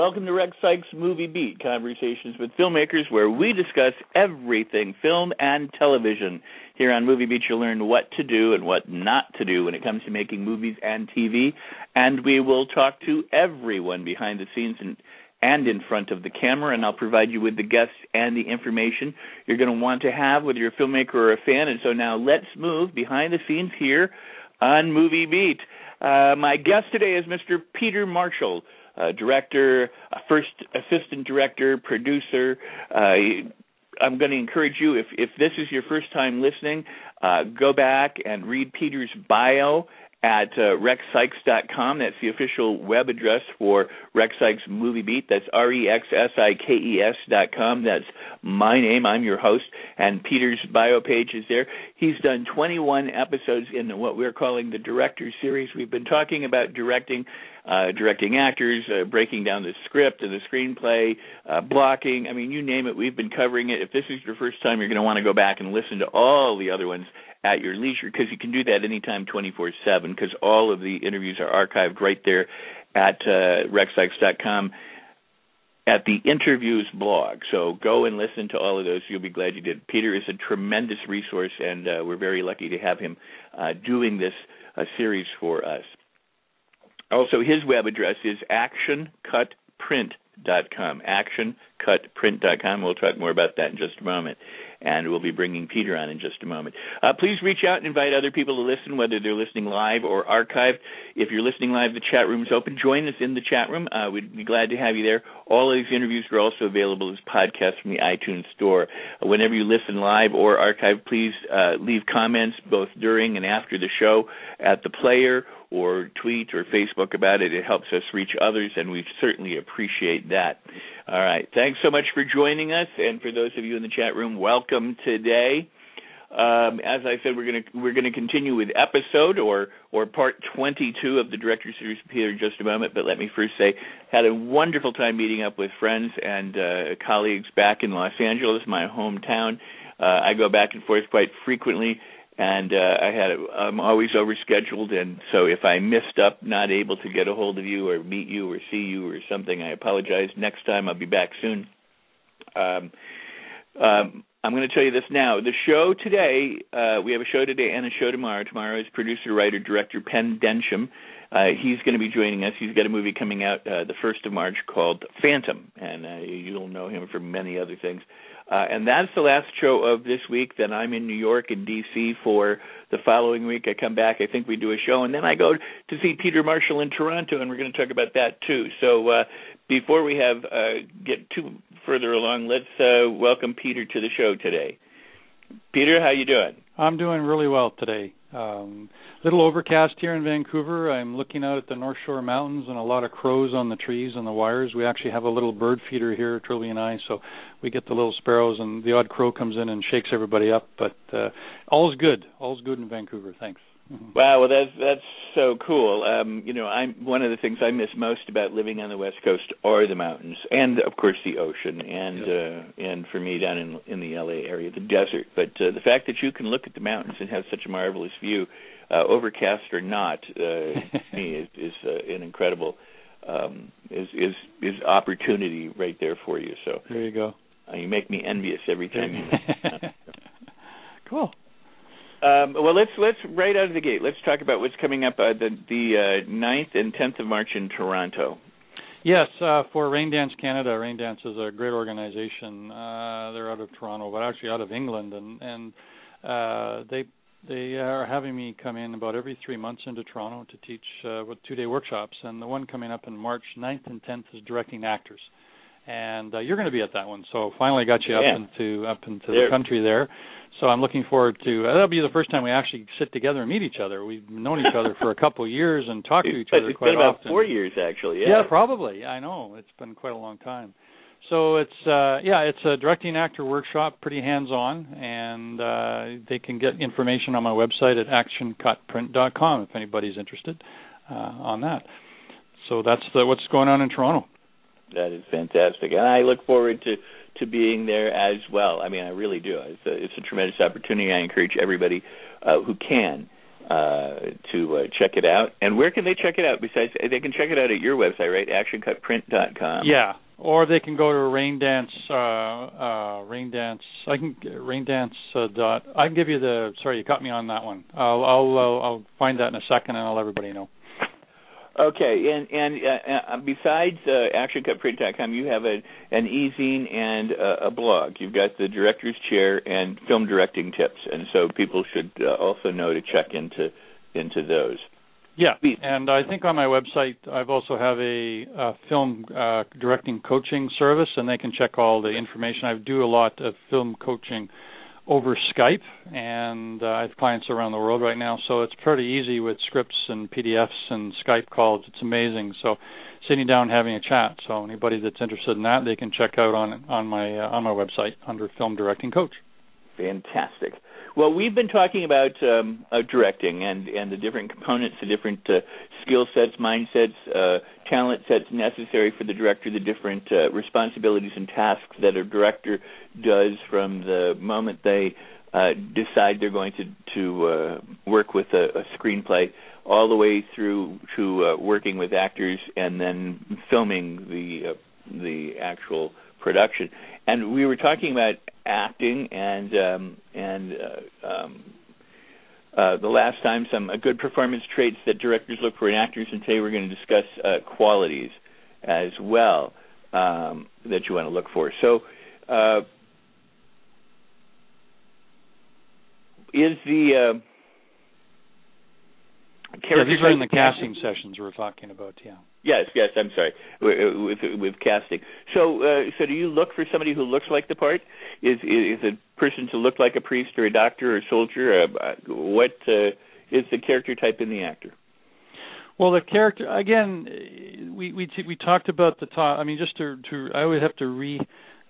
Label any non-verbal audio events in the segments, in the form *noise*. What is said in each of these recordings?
Welcome to Rex Sikes Movie Beat, conversations with filmmakers where we discuss everything film and television. Here on Movie Beat, you'll learn what to do and what not to do when it comes to making movies and TV, and we will talk to everyone behind the scenes and and in front of the camera, and I'll provide you with the guests and the information you're going to want to have, whether you're a filmmaker or a fan. And so now let's move behind the scenes here on Movie Beat. Uh, my guest today is Mr. Peter Marshall uh, director, first assistant director, producer. Uh, I'm going to encourage you if if this is your first time listening, uh, go back and read Peter's bio at uh, rexsikes.com. That's the official web address for Rex Sikes Movie Beat. That's R E X S I K E S dot com. That's my name. I'm your host, and Peter's bio page is there. He's done 21 episodes in what we're calling the Director Series. We've been talking about directing. Uh, directing actors, uh, breaking down the script and the screenplay, uh, blocking. I mean, you name it, we've been covering it. If this is your first time, you're going to want to go back and listen to all the other ones at your leisure because you can do that anytime 24 7 because all of the interviews are archived right there at uh, rexsikes.com at the interviews blog. So go and listen to all of those. You'll be glad you did. Peter is a tremendous resource, and uh, we're very lucky to have him uh, doing this uh, series for us. Also, his web address is actioncutprint.com. Actioncutprint.com. We'll talk more about that in just a moment and we'll be bringing Peter on in just a moment. Uh, please reach out and invite other people to listen, whether they're listening live or archived. If you're listening live, the chat room is open. Join us in the chat room. Uh, we'd be glad to have you there. All of these interviews are also available as podcasts from the iTunes Store. Uh, whenever you listen live or archived, please uh, leave comments both during and after the show at the player or tweet or Facebook about it. It helps us reach others, and we certainly appreciate that. All right. Thanks so much for joining us, and for those of you in the chat room, welcome today. Um, as I said, we're going to we're going to continue with episode or or part 22 of the director series here in just a moment. But let me first say, had a wonderful time meeting up with friends and uh, colleagues back in Los Angeles, my hometown. Uh, I go back and forth quite frequently and uh, I had a, I'm always overscheduled, and so if I missed up, not able to get a hold of you or meet you or see you or something, I apologize. Next time, I'll be back soon. Um, um, I'm going to tell you this now. The show today, uh, we have a show today and a show tomorrow. Tomorrow is producer, writer, director Pen Densham. Uh, he's going to be joining us. He's got a movie coming out uh, the first of March called Phantom, and uh, you'll know him from many other things. Uh, and that's the last show of this week. Then I'm in New York and D.C. for the following week. I come back. I think we do a show, and then I go to see Peter Marshall in Toronto, and we're going to talk about that too. So uh, before we have uh, get too further along, let's uh, welcome Peter to the show today. Peter, how you doing? I'm doing really well today. Um, little overcast here in Vancouver. I'm looking out at the North Shore Mountains and a lot of crows on the trees and the wires. We actually have a little bird feeder here, Trilby and I, so we get the little sparrows and the odd crow comes in and shakes everybody up. But uh, all's good. All's good in Vancouver. Thanks. Mm-hmm. Wow, well that's that's so cool. Um, you know, I'm one of the things I miss most about living on the West Coast are the mountains and of course the ocean and yep. uh and for me down in in the LA area, the desert. But uh, the fact that you can look at the mountains and have such a marvelous view, uh overcast or not, uh to *laughs* me is is uh, an incredible um is is is opportunity right there for you. So There you go. Uh, you make me envious every time you *laughs* Cool. Um, well, let's let's right out of the gate. Let's talk about what's coming up uh, the the uh, 9th and 10th of March in Toronto. Yes, uh, for Raindance Canada. Raindance is a great organization. Uh, they're out of Toronto, but actually out of England, and and uh, they they are having me come in about every three months into Toronto to teach uh, two day workshops. And the one coming up in March 9th and 10th is directing actors and uh, you're going to be at that one. So finally got you yeah. up into up into there. the country there. So I'm looking forward to uh, that'll be the first time we actually sit together and meet each other. We've known each other for a couple of years and talked to each but other it's quite been about often. four years actually. Yeah. yeah, probably. I know it's been quite a long time. So it's uh yeah, it's a directing actor workshop, pretty hands on, and uh they can get information on my website at actioncutprint.com if anybody's interested uh on that. So that's the, what's going on in Toronto. That is fantastic, and I look forward to to being there as well. I mean, I really do. It's a, it's a tremendous opportunity. I encourage everybody uh, who can uh, to uh, check it out. And where can they check it out? Besides, they can check it out at your website, right? ActionCutPrint.com. Yeah, or they can go to Raindance. Uh, uh, Raindance. I can Raindance. Uh, dot. I can give you the. Sorry, you caught me on that one. I'll I'll I'll, I'll find that in a second, and I'll let everybody know. Okay, and and uh, uh, besides uh, ActionCutPrint.com, you have a an e-zine and uh, a blog. You've got the director's chair and film directing tips, and so people should uh, also know to check into into those. Yeah, and I think on my website I've also have a, a film uh, directing coaching service, and they can check all the information. I do a lot of film coaching over Skype, and uh, I have clients around the world right now, so it's pretty easy with scripts and PDFs and Skype calls. It's amazing. So sitting down having a chat. So anybody that's interested in that, they can check out on on my uh, on my website under Film Directing Coach. Fantastic. Well, we've been talking about um, uh, directing and and the different components, the different uh, skill sets, mindsets, uh, talent sets necessary for the director, the different uh, responsibilities and tasks that a director does from the moment they uh, decide they're going to to uh, work with a, a screenplay, all the way through to uh, working with actors and then filming the uh, the actual production. And we were talking about acting and um, and uh, um, uh, the last time some uh, good performance traits that directors look for in actors, and today we're going to discuss uh, qualities as well um, that you want to look for. So. Uh, is the uh, yeah, these are in the casting sessions we're talking about. Yeah. Yes, yes. I'm sorry. With with casting. So, uh, so do you look for somebody who looks like the part? Is is a person to look like a priest or a doctor or a soldier? Uh, what uh, is the character type in the actor? Well, the character again. We we we talked about the top. I mean, just to to I always have to re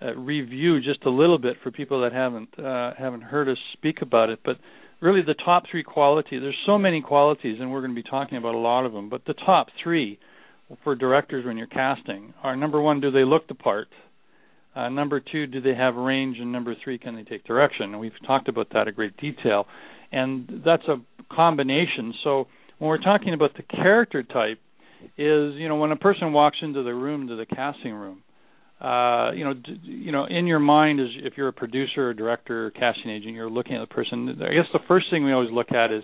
uh, review just a little bit for people that haven't uh, haven't heard us speak about it, but really the top three qualities. There's so many qualities, and we're going to be talking about a lot of them. But the top three for directors when you're casting are number one, do they look the part? Uh, number two, do they have range? And number three, can they take direction? And we've talked about that in great detail. And that's a combination. So when we're talking about the character type, is you know when a person walks into the room to the casting room, uh, you know, d- you know, in your mind, is if you're a producer, or director, or casting agent, you're looking at the person. I guess the first thing we always look at is,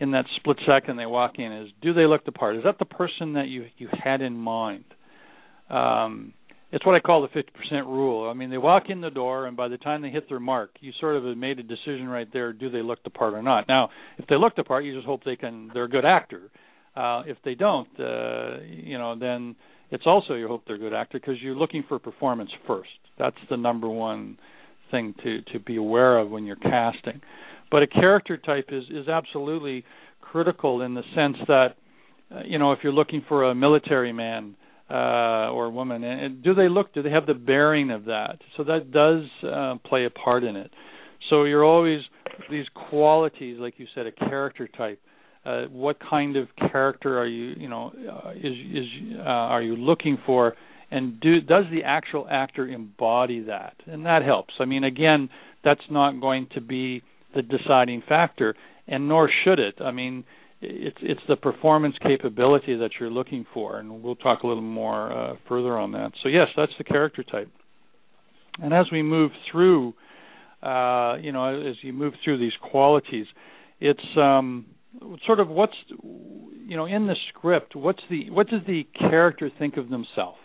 in that split second they walk in, is do they look the part? Is that the person that you you had in mind? Um, it's what I call the 50% rule. I mean, they walk in the door, and by the time they hit their mark, you sort of have made a decision right there: do they look the part or not? Now, if they look the part, you just hope they can. They're a good actor. Uh, if they don't, uh, you know, then it's also you hope they're a good actor because you're looking for performance first. That's the number one thing to to be aware of when you're casting. But a character type is is absolutely critical in the sense that uh, you know if you're looking for a military man uh, or woman, and, do they look? Do they have the bearing of that? So that does uh, play a part in it. So you're always these qualities, like you said, a character type uh, what kind of character are you you know uh, is is uh, are you looking for and do does the actual actor embody that and that helps i mean again that's not going to be the deciding factor and nor should it. I mean it's it's the performance capability that you're looking for and we'll talk a little more uh, further on that. So yes that's the character type. And as we move through uh, you know as you move through these qualities it's um sort of what's you know in the script what's the what does the character think of themselves?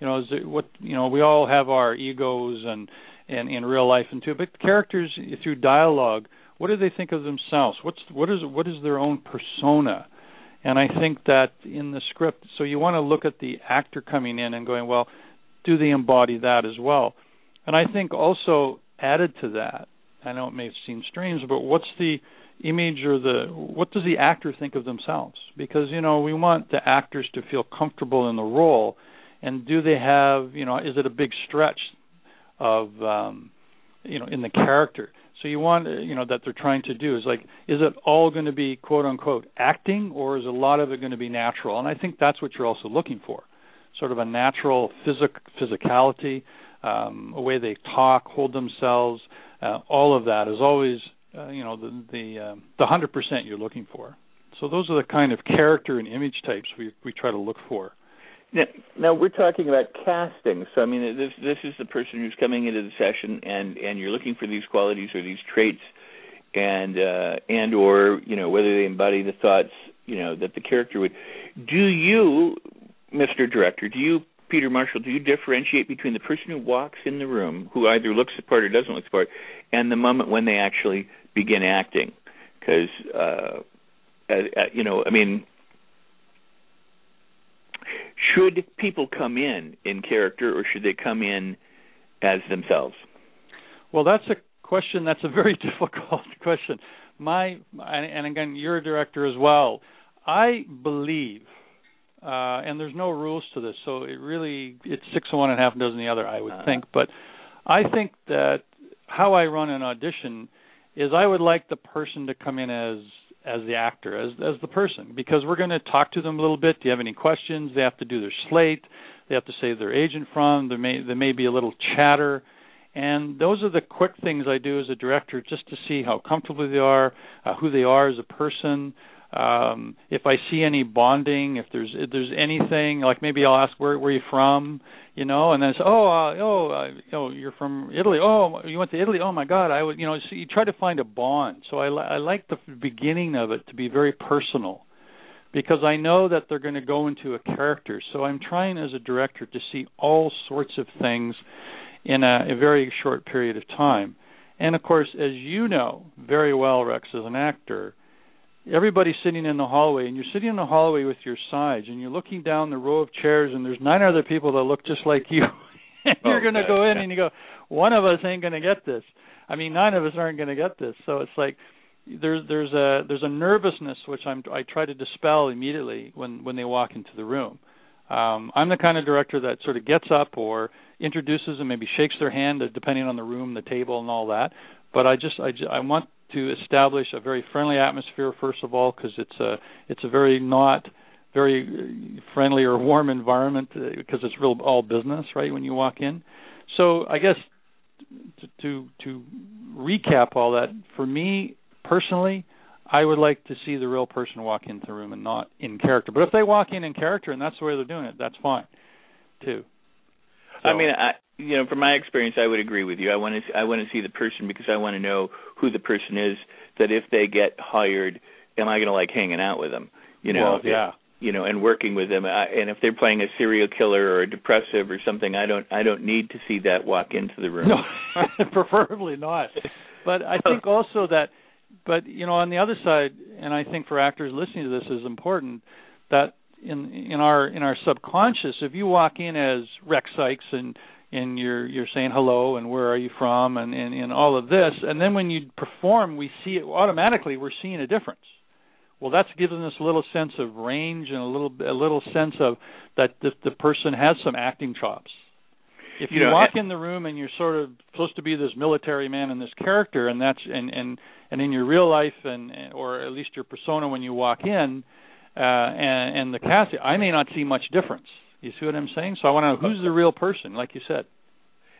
You know is it what you know we all have our egos and and in real life and too. But characters through dialogue what do they think of themselves? What's what is what is their own persona? And i think that in the script so you want to look at the actor coming in and going well do they embody that as well? And I think also added to that, I know it may seem strange, but what's the image or the what does the actor think of themselves? Because you know we want the actors to feel comfortable in the role, and do they have you know is it a big stretch of um, you know in the character? So you want you know that they're trying to do is like is it all going to be quote unquote acting or is a lot of it going to be natural? And I think that's what you're also looking for, sort of a natural physic physicality, um, a way they talk, hold themselves, uh, all of that is always uh, you know the the um, the hundred percent you're looking for. So those are the kind of character and image types we we try to look for. Now, now we're talking about casting. So I mean, this this is the person who's coming into the session, and and you're looking for these qualities or these traits, and uh, and or you know whether they embody the thoughts you know that the character would. Do you, Mr. Director, do you Peter Marshall, do you differentiate between the person who walks in the room, who either looks the part or doesn't look the part, and the moment when they actually begin acting? Because, uh, uh, you know, I mean, should people come in in character or should they come in as themselves? Well, that's a question. That's a very *laughs* difficult question. My and again, you're a director as well. I believe uh, and there's no rules to this, so it really it's six of one and half a dozen the other, I would uh think. But I think that how I run an audition is I would like the person to come in as as the actor, as as the person, because we're going to talk to them a little bit. Do you have any questions? They have to do their slate. They have to say their agent from. There may there may be a little chatter. And those are the quick things I do as a director, just to see how comfortable they are, uh, who they are as a person, um if i see any bonding if there's if there's anything like maybe i'll ask where where are you from? You know and then say oh uh, oh uh, oh you're from italy. Oh you went to italy? Oh my god i would you know so you try to find a bond. So i i like the beginning of it to be very personal because i know that they're going to go into a character. So i'm trying as a director to see all sorts of things in a, a very short period of time. And of course as you know very well rex as an actor everybody's sitting in the hallway and you're sitting in the hallway with your sides and you're looking down the row of chairs and there's nine other people that look just like you. *laughs* And you're going to go in and you go one of us ain't going to get this. I mean nine of us aren't going to get this. So it's like there's there's a there's a nervousness which i'm i try to dispel immediately when when they walk into the room. Um i'm the kind of director that sort of gets up or introduces and maybe shakes their hand depending on the room the table and all that. But i just i i want to establish a very friendly atmosphere first of all because it's a it's a very not very friendly or warm environment because uh, it's real all business right when you walk in so i guess to, to to recap all that for me personally i would like to see the real person walk into the room and not in character but if they walk in in character and that's the way they're doing it that's fine too so. I mean, I, you know, from my experience, I would agree with you. I want to I want to see the person because I want to know who the person is. That if they get hired, am I going to like hanging out with them? You know, well, yeah. you know, and working with them. I, and if they're playing a serial killer or a depressive or something, I don't I don't need to see that walk into the room. No, *laughs* preferably not. But I think also that, but you know, on the other side, and I think for actors listening to this is important that in in our in our subconscious, if you walk in as Rex Sikes and and you're you're saying hello and where are you from and, and and all of this. And then when you perform we see it automatically we're seeing a difference. Well that's giving us a little sense of range and a little a little sense of that the, the person has some acting chops. If you, you know, walk in the room and you're sort of supposed to be this military man and this character and that's and and and in your real life and or at least your persona when you walk in uh and and the cast i may not see much difference you see what I'm saying? So I want to know who's the real person, like you said.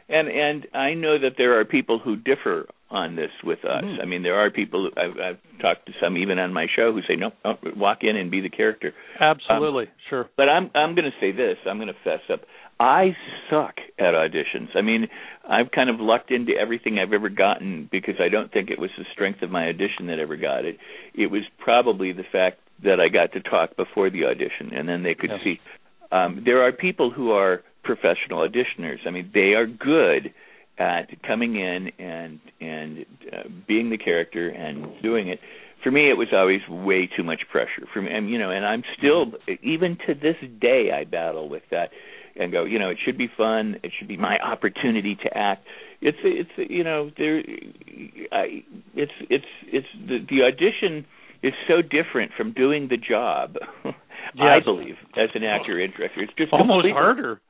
And and I know that there are people who differ on this with us. Mm-hmm. I mean, there are people I've, I've talked to some even on my show who say, "No, no walk in and be the character." Absolutely, um, sure. But I'm I'm going to say this. I'm going to fess up. I suck at auditions. I mean, I've kind of lucked into everything I've ever gotten because I don't think it was the strength of my audition that ever got it. It was probably the fact that I got to talk before the audition, and then they could yes. see um, there are people who are professional auditioners. I mean, they are good at coming in and and uh, being the character and doing it. For me, it was always way too much pressure. For me, and you know, and I'm still even to this day I battle with that and go, you know, it should be fun. It should be my opportunity to act. It's it's you know there, I it's it's it's the the audition is so different from doing the job. *laughs* Yes. I believe as an actor and director, it's just almost completely- harder.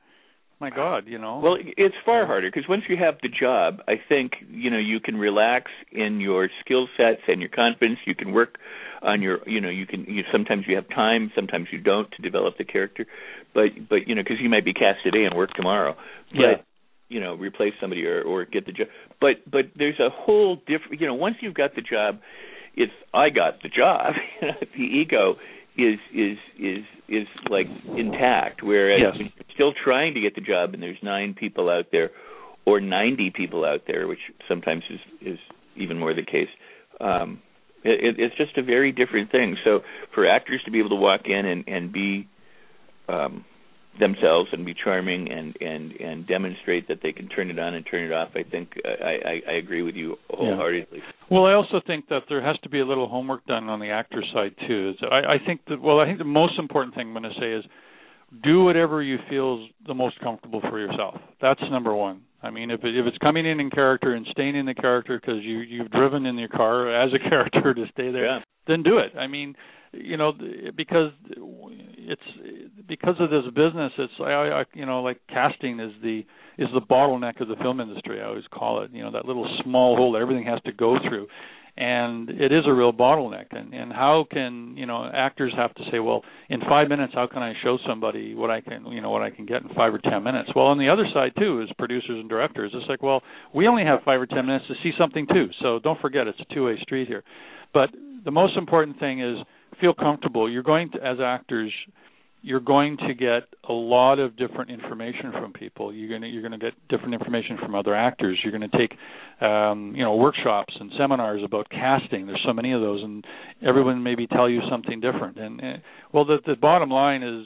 My God, you know. well, it's far harder because once you have the job, I think you know you can relax in your skill sets and your confidence. You can work on your, you know, you can. You, sometimes you have time, sometimes you don't to develop the character, but but you know because you might be cast today and work tomorrow, but Yeah. you know replace somebody or or get the job. But but there's a whole different. You know, once you've got the job, it's I got the job. *laughs* You know, the ego is is is is like intact. Whereas Yes. you're still trying to get the job, and there's nine people out there, or ninety people out there, which sometimes is is even more the case. Um, it, it's just a very different thing. So for actors to be able to walk in and and be um, themselves and be charming and and and demonstrate that they can turn it on and turn it off, I think uh, I I, I agree with you wholeheartedly. Well, I also think that there has to be a little homework done on the actor side too. Is I, I think that well, I think the most important thing I'm going to say is do whatever you feel is the most comfortable for yourself. That's number one. I mean, if it, if it's coming in in character and staying in the character because you you've driven in your car as a *laughs* character to stay there, Yeah. then do it. I mean, you know, because it's because of this business. It's I, I you know like casting is the is the bottleneck of the film industry. I always call it. You know that little small hole that everything has to go through, and it is a real bottleneck. And and how can you know actors have to say, well, in five minutes, how can I show somebody what I can you know what I can get in five or ten minutes? Well, on the other side too is producers and directors. It's like, well, we only have five or ten minutes to see something too. So don't forget, it's a two-way street here. But the most important thing is feel comfortable. You're going to, as actors, you're going to get a lot of different information from people. You're going to you're going to get different information from other actors. You're going to take um, you know workshops and seminars about casting. There's so many of those, and everyone maybe tell you something different. And, and well, the the bottom line is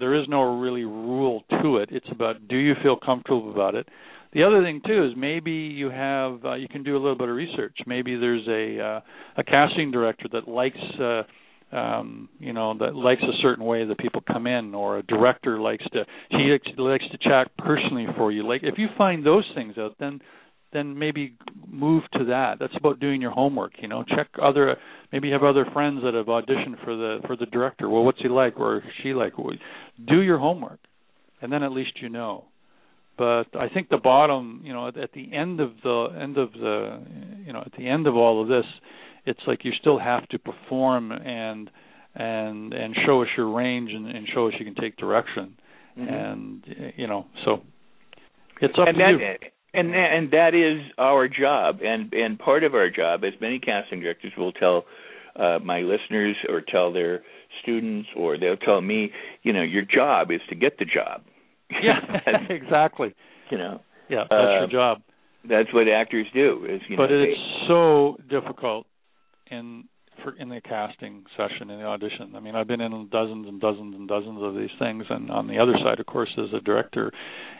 there is no really rule to it. It's about do you feel comfortable about it. The other thing too is maybe you have uh, you can do a little bit of research. Maybe there's a uh, a casting director that likes uh, um, you know that likes a certain way that people come in, or a director likes to he likes, to chat personally for you. Like if you find those things out, then then maybe move to that. That's about doing your homework. You know, check other maybe have other friends that have auditioned for the for the director. Well, what's he like or she like? Do your homework, and then at least you know but I think the bottom, you know, at the end of the end of the, you know, at the end of all of this, it's like you still have to perform and and and show us your range and, and show us you can take direction, Mhm. and you know, so it's up and to that you. and and that is our job and and part of our job as many casting directors will tell uh my listeners or tell their students or they'll tell me you know your job is to get the job Yeah, *laughs* *laughs* exactly. you know Yeah, that's Uh, your job. that's what actors do is you but know it's so difficult in for in the casting session in the audition. I mean, I've been in dozens and dozens and dozens of these things, and on the other side, of course, as a director,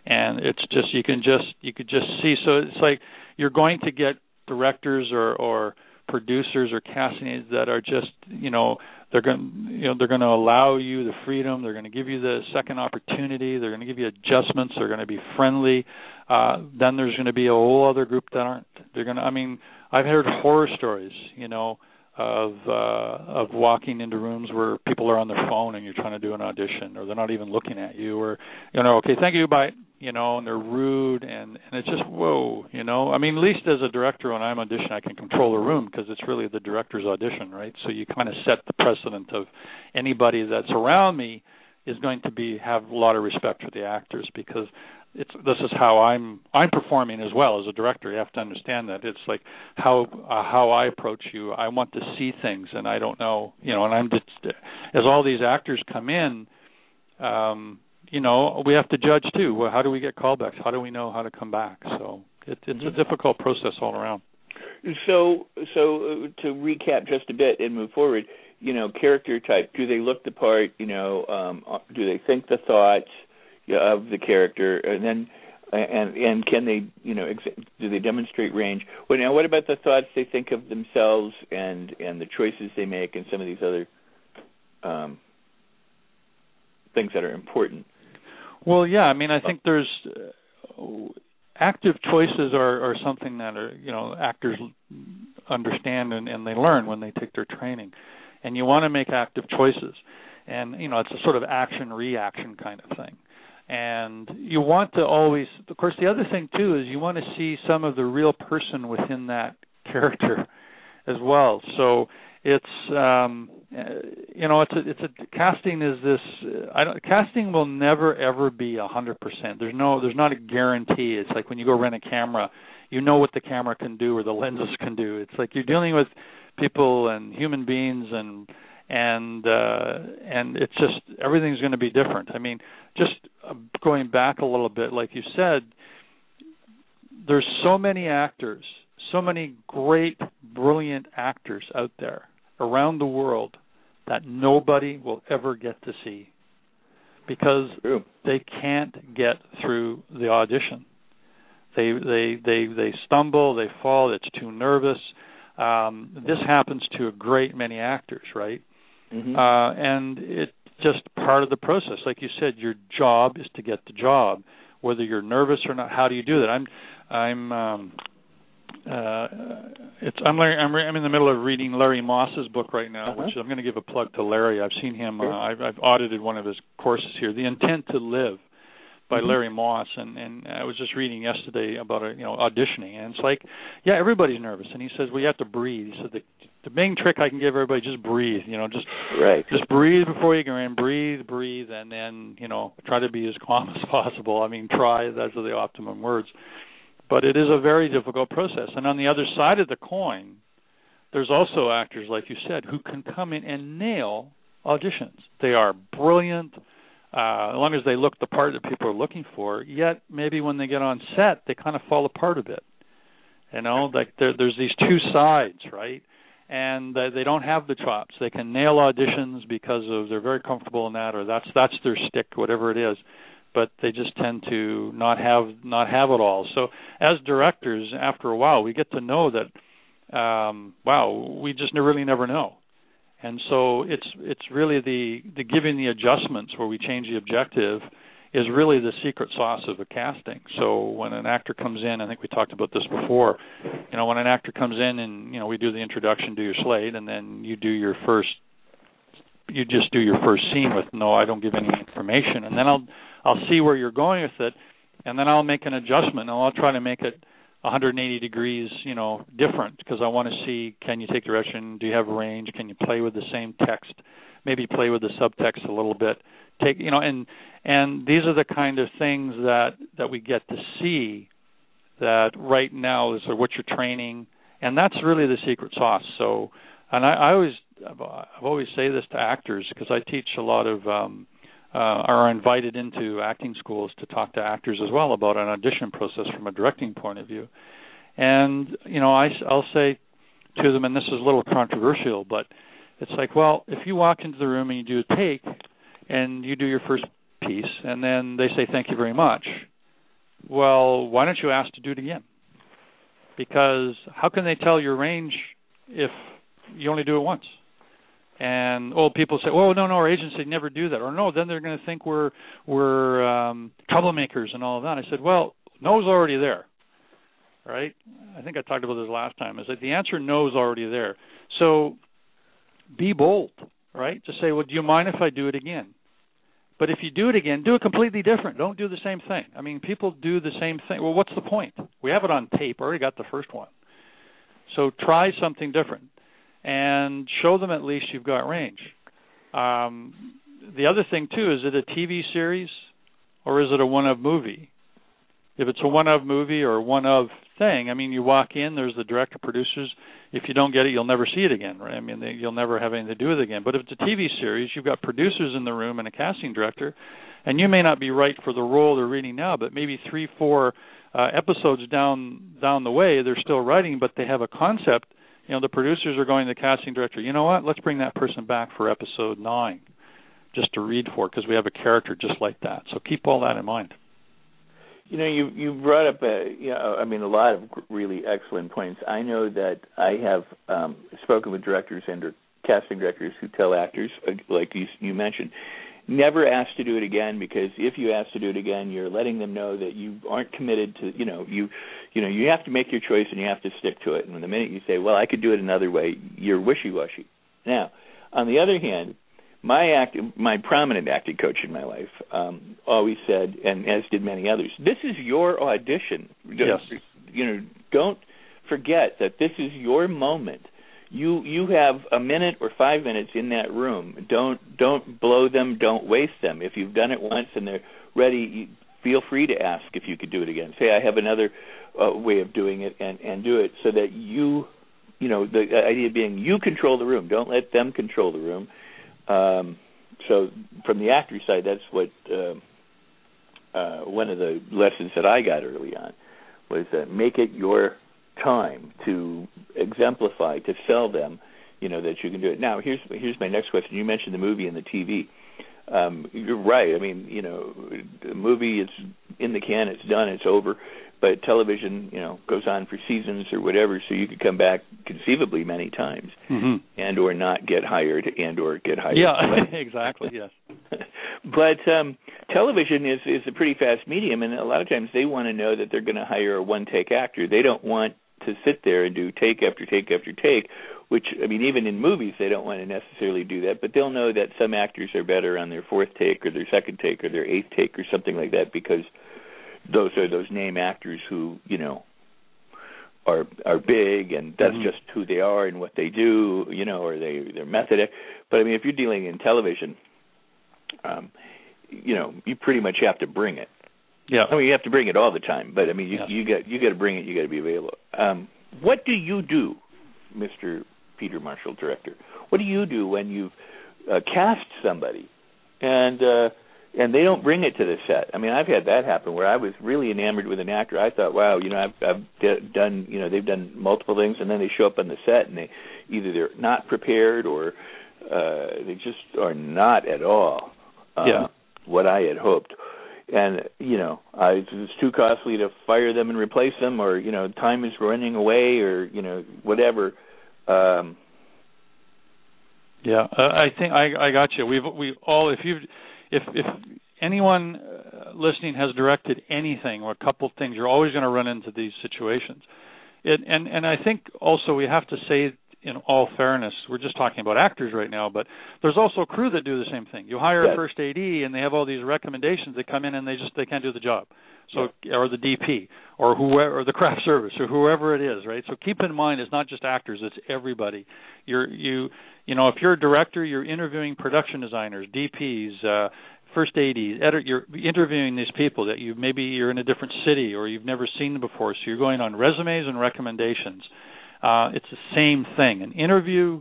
and it's just you can just you could just see. So it's like you're going to get directors or or producers or casting aides that are just you know they're going you know they're going to allow you the freedom. They're going to give you the second opportunity. They're going to give you adjustments. They're going to be friendly. Uh then there's going to be a whole other group that aren't they're going to i mean i've heard horror stories you know of uh of walking into rooms where people are on their phone and you're trying to do an audition or they're not even looking at you or you know okay thank you bye you know and they're rude and and it's just whoa you know? I mean at least as a director when i'm auditioning i can control a room because it's really the director's audition right? So you kind of set the precedent of anybody that's around me is going to be have a lot of respect for the actors because it's this is how I'm I'm performing as well as a director. You have to understand that it's like how uh, how I approach you. I want to see things, and I don't know, you know. And I'm just as all these actors come in, um, you know, we have to judge too. Well, how do we get callbacks? How do we know how to come back? So it, it's a difficult process all around. So, so uh, to recap just a bit and move forward, you know, character type. Do they look the part? You know, um, uh, do they think the thoughts of the character, and then, and and can they, you know, ex- do they demonstrate range? Well, now, what about the thoughts they think of themselves and and the choices they make, and some of these other um, things that are important? Well, yeah. I mean, I think there's uh, active choices are, are something that are you know actors understand and, and they learn when they take their training, and you want to make active choices, and you know it's a sort of action reaction kind of thing, and you want to always. Of course, the other thing too is you want to see some of the real person within that *laughs* character as well. So it's um uh, you know it's a it's a casting is this I don't casting will never ever be a hundred percent. There's no there's not a guarantee. It's like when you go rent a camera, you know what the camera can do or the lenses can do. It's like you're dealing with people and human beings and and uh and it's just everything's going to be different. I mean, just going back a little bit like you said there's so many actors, so many great brilliant actors out there around the world that nobody will ever get to see because True. they can't get through the audition. They they they they stumble, they fall, it's too nervous. Um, this happens to a great many actors, right? Mm-hmm. Uh, and it's just part of the process. Like you said, your job is to get the job, whether you're nervous or not. How do you do that? I'm I'm um, uh, it's I'm Larry, I'm, I'm in the middle of reading Larry Moss's book right now, Uh-huh. which I'm going to give a plug to Larry. I've seen him. Sure. Uh, I've, I've audited one of his courses here, The Intent to Live, by Mhm. Larry Moss, and and I was just reading yesterday about a, you know auditioning, and it's like, yeah, everybody's nervous, and he says, well, you have to breathe. He said the the main trick I can give everybody just breathe. You know, just Right. just breathe before you go in. Breathe, breathe, and then you know try to be as calm *laughs* as possible. I mean, try. Those are the optimum words. But it is a very difficult process. And on the other side of the coin, there's also actors, like you said, who can come in and nail auditions. They are brilliant, uh, as long as they look the part that people are looking for. Yet maybe when they get on set, they kind of fall apart a bit. You know, like there, there's these two sides, right? And they don't have the chops. They can nail auditions because of they're very comfortable in that, or that's that's their stick, whatever it is. But they just tend to not have not have it all. So as directors, after a while, we get to know that um, wow, we just really never know. And so it's it's really the the giving the adjustments where we change the objective is really the secret sauce of a casting. So when an actor comes in, I think we talked about this before. You know, when an actor comes in and you know we do the introduction, do your slate, and then you do your first, you just do your first scene with no, I don't give any information, and then I'll I'll see where you're going with it, and then I'll make an adjustment, and I'll try to make it 180 degrees, you know, different because I want to see can you take direction, do you have range, can you play with the same text, maybe play with the subtext a little bit, take you know, and and these are the kind of things that that we get to see that right now is what you're training, and that's really the secret sauce. So, and I, I always I've, always say this to actors because I teach a lot of um, uh, are invited into acting schools to talk to actors as well about an audition process from a directing point of view. And you know, I, I'll say to them, and this is a little controversial, but it's like, well, if you walk into the room and you do a take, and you do your first piece, and then they say thank you very much. Well, why don't you ask to do it again? Because how can they tell your range if you only do it once? And old people say, "Oh no, no, our agency never do that," or no, then they're going to think we're we're um, troublemakers and all of that. I said, "Well, no's already there, right?" I think I talked about this last time. Is that the answer no's already there. So be bold, right? To say, "Well, do you mind if I do it again?" But if you do it again, do it completely different. Don't do the same thing. I mean, people do the same thing. Well, what's the point? We have it on tape. I Already got the first one. So try something different and show them at least you've got range. Um, the other thing too is it a TV series or is it a one of movie? If it's a one of movie or one of thing, I mean, you walk in, there's the director, producers. If you don't get it, you'll never see it again, right? I mean, they, you'll never have anything to do with it again. But if it's a TV series, you've got producers in the room and a casting director, and you may not be right for the role they're reading now, but maybe three, four uh, episodes down down the way, they're still writing, but they have a concept you know the producers are going to the casting director you know what? Let's bring that person back for episode nine just to read for because we have a character just like that. So keep all that in mind. You know you you brought up a you know i mean a lot of really excellent points. I know that i have um spoken with directors and or casting directors who tell actors uh, like you you mentioned never ask to do it again because if you ask to do it again, you're letting them know that you aren't committed to. You know, you you know you have to make your choice and you have to stick to it. And the minute you say, "Well, I could do it another way," you're wishy-washy. Now, on the other hand, my act, my prominent acting coach in my life, um, always said, and as did many others, "This is your audition. Yes. You know, don't forget that this is your moment." You you have a minute or five minutes in that room. Don't don't blow them. Don't waste them. If you've done it once and they're ready, feel free to ask if you could do it again. Say I have another uh, way of doing it, and and do it so that you, you know, the idea being you control the room. Don't let them control the room. Um, so from the actor side, that's what uh, uh, one of the lessons that I got early on was uh, make it your time to exemplify to sell them you know that you can do it. Now here's here's my next question. You mentioned the movie and the tv um you're right. I mean you know the movie is in the can. It's done. It's over. But television you know goes on for seasons or whatever so you could come back conceivably many times mm-hmm. and or not get hired and or get hired. Yeah *laughs* *laughs* exactly yes. *laughs* But um television is is a pretty fast medium and a lot of times they want to know that they're going to hire a one take actor. They don't want to sit there and do take after take after take which i mean even in movies they don't want to necessarily do that but they'll know that some actors are better on their fourth take or their second take or their eighth take or something like that because those are those name actors who you know are are big and that's mm-hmm. just who they are and what they do you know or they their method but i mean if you're dealing in television um you know you pretty much have to bring it yeah. I mean, you have to bring it all the time, but I mean, you yes. you got you got to bring it. You got to be available. Um, what do you do, Mr. Peter Marshall, director? What do you do when you uh, cast somebody and uh, and they don't bring it to the set? I mean, I've had that happen where I was really enamored with an actor. I thought, wow, you know, I've I've d- done, you know, they've done multiple things, and then they show up on the set and they either they're not prepared or uh, they just are not at all. Uh, yeah. What I had hoped and you know uh, it's, too costly to fire them and replace them or you know time is running away or you know whatever. Um yeah uh, i think i i got you. We've we all if you if if anyone uh, listening has directed anything or a couple things you're always going to run into these situations. It and and i think also we have to say in all fairness, we're just talking about actors right now, but there's also crew that do the same thing. You hire yes. a first AD and they have all these recommendations. They come in and they just they can't do the job. So yeah. or the DP or whoever or the craft *laughs* service or whoever it is, right? So keep in mind it's not just actors, it's everybody. You're you you know, if you're a director, you're interviewing production designers, DPs, uh first ADs, edit, you're interviewing these people that you maybe you're in a different city or you've never seen them before, so you're going on resumes and recommendations uh, it's the same thing. An interview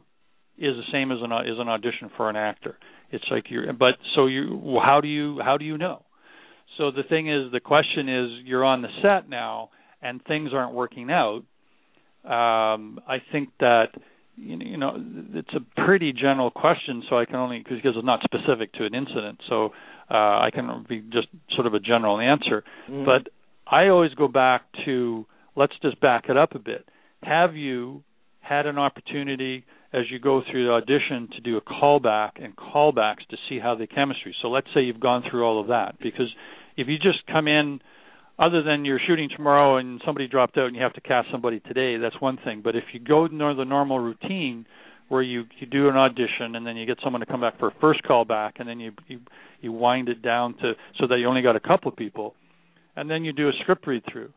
is the same as an is an audition for an actor. It's like you're, but so you, how do you how do you know? So the thing is, the question is, you're on the set now, and things aren't working out. Um, I think that you know it's a pretty general question, so I can only because it's not specific to an incident, so uh, I can be just sort of a general answer. Mm. But I always go back to let's just back it up a bit have you had an opportunity as you go through the audition to do a callback and callbacks to see how the chemistry? So let's say you've gone through all of that because if you just come in other than you're shooting tomorrow and somebody dropped out and you have to cast somebody today, that's one thing. But if you go to the normal routine where you you do an audition and then you get someone to come back for a first callback and then you you you wind it down to so that you only got a couple of people and then you do a script read through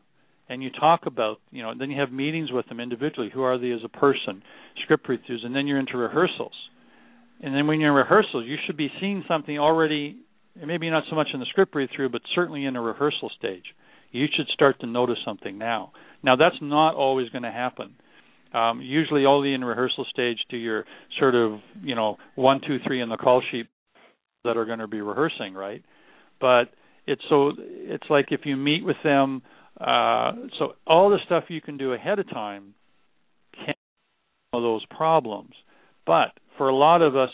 and you talk about, you know, then you have meetings with them individually. Who are they as a person? Script read-throughs, and then you're into rehearsals. And then when you're in rehearsals, you should be seeing something already, maybe not so much in the script read-through, but certainly in a rehearsal stage. You should start to notice something now. Now that's not always going to happen. Um, usually, only in rehearsal stage do your sort of, you know, one, two, three in the call sheet that are going to be rehearsing, right? But it's so it's like if you meet with them uh, so all the stuff you can do ahead of time can solve those problems. But for a lot of us,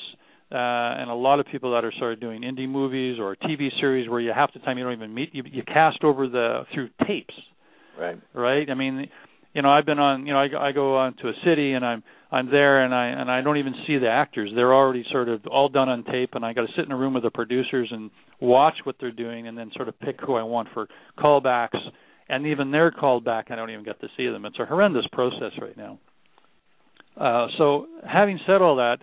uh, and a lot of people that are sort of doing indie movies or TV series where you half the time you don't even meet, you, you cast over the through tapes. Right. Right. I mean, you know I've been on you know I, I go on to a city and I'm I'm there and I and I don't even see the actors. They're already sort of all done on tape and I got to sit in a room with the producers and watch what they're doing and then sort of pick who I want for callbacks and even they're called back I don't even get to see them. It's a horrendous process right now. Uh so having said all that,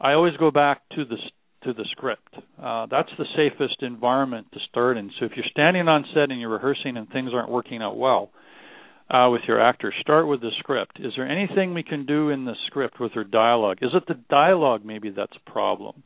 I always go back to the to the script. Uh, that's the safest environment to start in. So if you're standing on set and you're rehearsing and things aren't working out well uh, with your actors, start with the script. Is there anything we can do in the script with their dialogue? Is it the dialogue maybe that's a problem?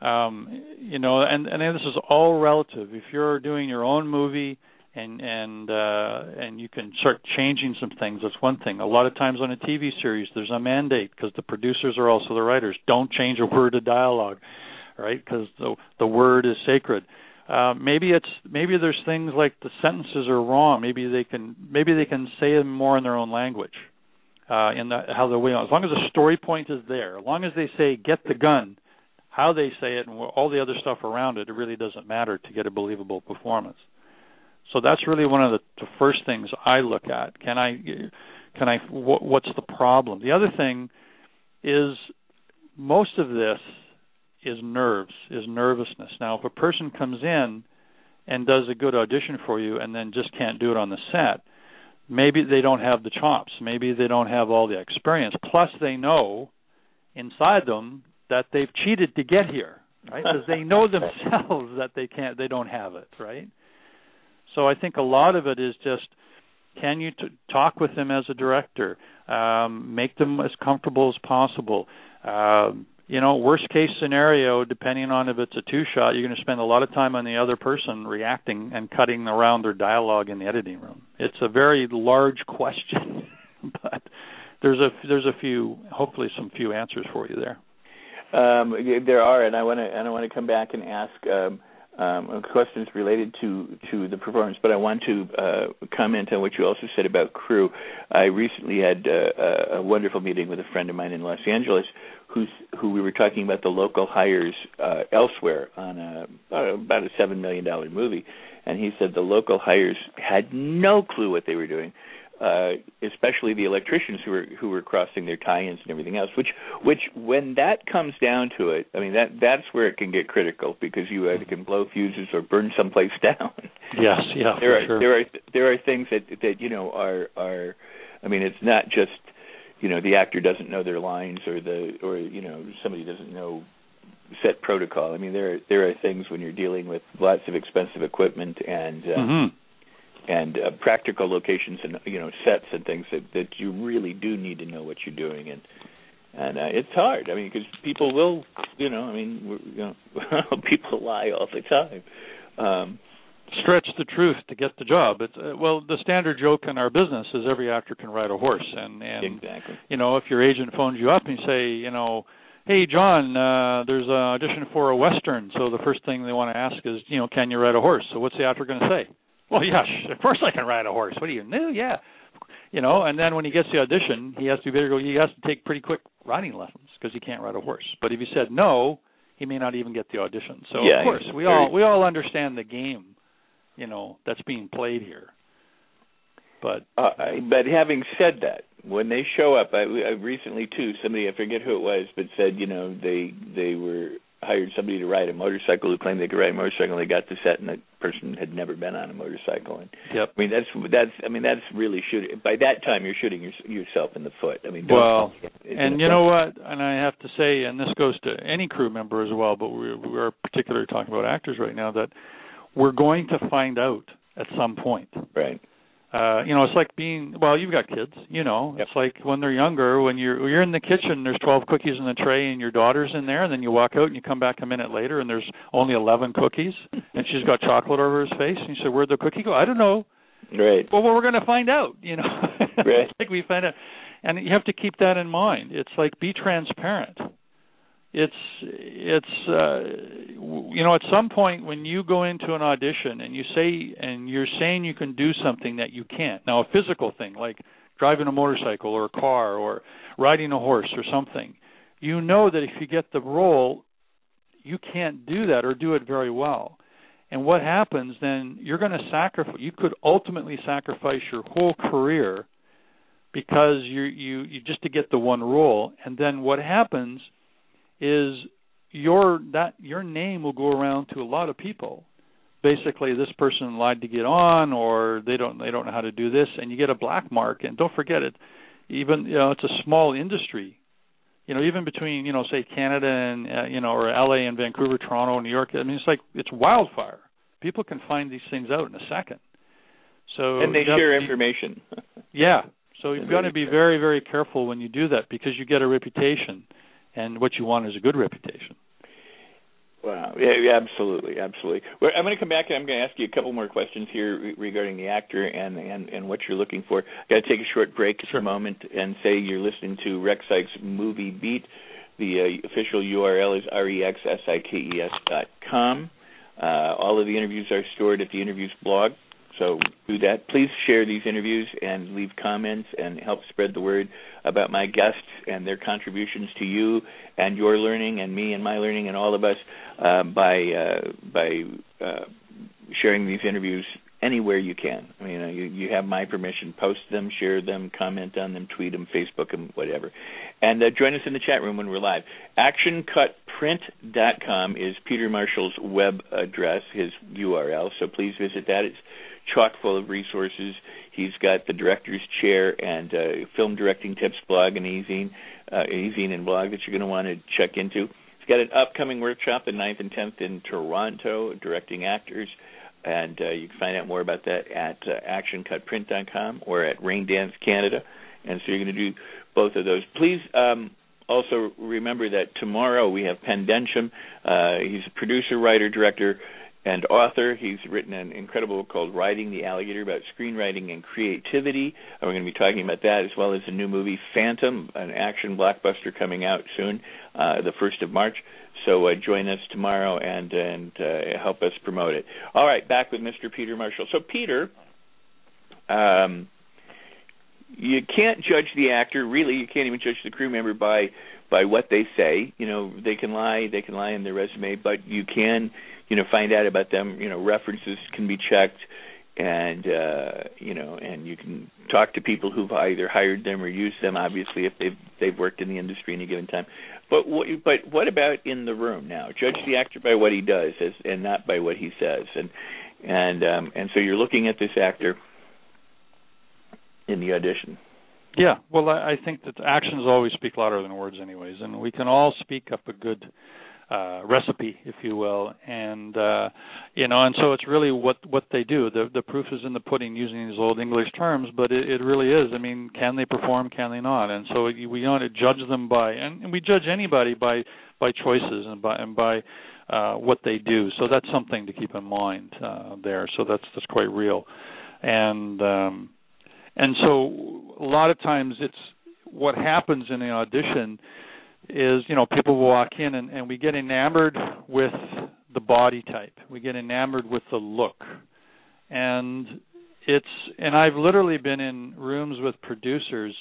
Um, you know, and and this is all relative. If you're doing your own movie and and uh, and you can start changing some things. That's one thing. A lot of times on a TV series, there's a mandate because the producers are also the writers. Don't change a word of dialogue, right? Because the the word is sacred. Uh, maybe it's maybe there's things like the sentences are wrong. Maybe they can maybe they can say them more in their own language. Uh, in the, how the way as long as the story point is there, as long as they say get the gun, how they say it and all the other stuff around it, it really doesn't matter to get a believable performance. So that's really one of the, the first things I look at. Can I can I what, what's the problem? The other thing is most of this is nerves, is nervousness. Now, if a person comes in and does a good audition for you and then just can't do it on the set, maybe they don't have the chops. Maybe they don't have all the experience. Plus, they know inside them that they've cheated to get here, right? Because they know *laughs* themselves that they can't, they don't have it, right? So I think a lot of it is just can you t- talk with them as a director, um, make them as comfortable as possible. Uh, you know, worst case scenario, depending on if it's a two shot, you're going to spend a lot of time on the other person reacting and cutting around their dialogue in the editing room. It's a very large *laughs* question, but there's a there's a few hopefully some few answers for you there. Um, there are, and I want to and I want to come back and ask. Um, um, questions related to to the performance, but I want to uh, comment on what you also said about crew. I recently had uh, a wonderful meeting with a friend of mine in Los Angeles, who's who we were talking about the local hires uh, elsewhere on a about a seven million dollar movie, and he said the local hires had no clue what they were doing uh, especially the electricians who were who were crossing their tie-ins and everything else. Which which when that comes down to it, I mean that that's where it can get critical because you either can blow fuses or burn someplace *laughs* down. Yes, yeah, there are sure. there are there are things that that you know are are, I mean it's not just you know the actor doesn't know their lines or the or you know somebody doesn't know set protocol. I mean there there are things when you're dealing with lots of expensive equipment and uh, mm-hmm and uh, practical locations and you know sets and things that that you really do need to know what you're doing and and uh, it's hard. I mean, because people will, you know, I mean, we're, you know, *laughs* people lie all the time. Um, Stretch the truth to get the job. It's uh, well, the standard joke in our business is every actor can ride a horse, and and exactly. you know, if your agent phones you up and say, you know, hey John, uh, there's an audition for a western, so the first thing they want to ask is, you know, can you ride a horse? So what's the actor going to say? Well, yeah, of course I can ride a horse. What do you know? Yeah, you know. And then when he gets the audition, he has to be. Go he has to take pretty quick riding lessons because he can't ride a horse. But if he said no, he may not even get the audition. So yeah, of course we all we all understand the game, you know, that's being played here. But uh, but having said that, when they show up, I, I recently too somebody I forget who it was, but said you know they they were hired somebody to ride a motorcycle who claimed they could ride a motorcycle. and They got to set, and the person had never been on a motorcycle. And yep. I mean, that's that's I mean, that's really shooting. By that time, you're shooting your, yourself in the foot. I mean, well, and you know what? And I have to say, and this goes to any crew member as well, but we we're particularly talking about actors right now that we're going to find out at some point. Right uh you know it's like being well you've got kids you know. Yep. it's like when they're younger when you're when you're in the kitchen there's 12 cookies in the tray and your daughter's in there and then you walk out and you come back a minute later and there's only 11 cookies *laughs* and she's got chocolate over his face and you say where'd the cookie go? I don't know. Right. Well, well we're going to find out you know. *laughs* Right. Like we find out. And you have to keep that in mind. It's like be transparent it's it's uh you know at some point when you go into an audition and you say and you're saying you can do something that you can't. Now a physical thing like driving a motorcycle or a car or riding a horse or something you know that if you get the role you can't do that or do it very well. And what happens then you're going to sacrifice you could ultimately sacrifice your whole career because you you you just to get the one role, and then what happens is your that your name will go around to a lot of people. Basically, this person lied to get on, or they don't they don't know how to do this, and you get a black mark. And don't forget it, even you know it's a small industry. You know, even between you know say Canada and uh, you know or LA and Vancouver, Toronto, New York. I mean, it's like it's wildfire. People can find these things out in a second. So and they share information. yeah. So *laughs* you've got to be very, very careful when you do that because you get a reputation, and what you want is a good reputation. Wow. Yeah, yeah absolutely, absolutely. Well, I'm going to come back and I'm going to ask you a couple more questions here re- regarding the actor and, and and what you're looking for. I got to take a short break sure. a moment and say you're listening to Rex Sikes Movie Beat. The uh, official URL is rexsikes dot com. Uh, all of the interviews are stored at the interviews blog. So do that. Please share these interviews and leave comments and help spread the word about my guests and their contributions to you and your learning and me and my learning and all of us uh, by uh, by uh, sharing these interviews anywhere you can. I mean, you, you have my permission. Post them, share them, comment on them, tweet them, Facebook them, whatever. And uh, join us in the chat room when we're live. ActionCutPrint.com is Peter Marshall's web address, his URL. So please visit that. It's chock full of resources. He's got the director's chair and uh, film directing tips blog and e-zine, uh, e-zine and blog that you're going to want to check into. He's got an upcoming workshop the 9th and 10th in Toronto, directing actors, and uh, you can find out more about that at uh, actioncutprint.com or at Raindance Canada. And so you're going to do both of those. Please um, also remember that tomorrow we have Pen. Uh, he's a producer, writer, director and author. He's written an incredible book called Riding the Alligator about screenwriting and creativity. And we're going to be talking about that as well as a new movie Phantom, an action blockbuster coming out soon, uh, the 1st of March. So uh, join us tomorrow and and uh, help us promote it. All right, back with Mr. Peter Marshall. So Peter, um, you can't judge the actor. Really, you can't even judge the crew member by by what they say. You know, they can lie, they can lie in their resume, but you can you know find out about them. You know references can be checked and uh you know and you can talk to people who've either hired them or used them obviously if they've they've worked in the industry any given time. But what but what about in the room now? Judge the actor by what he does as, and not by what he says. And and um and so you're looking at this actor in the audition yeah well i, I think that actions always speak louder than words anyways and we can all speak up a good uh, recipe, if you will, and uh, you know, and so it's really what what they do. The the proof is in the pudding, using these old English terms, but it, it really is. I mean, can they perform? Can they not? And so we want to judge them by, and, and we judge anybody by by choices and by and by uh, what they do. So that's something to keep in mind uh, there. So that's that's quite real, and um, and so a lot of times it's what happens in the audition is you know people walk in and, and we get enamored with the body type. We get enamored with the look. And it's and i've literally been in rooms with producers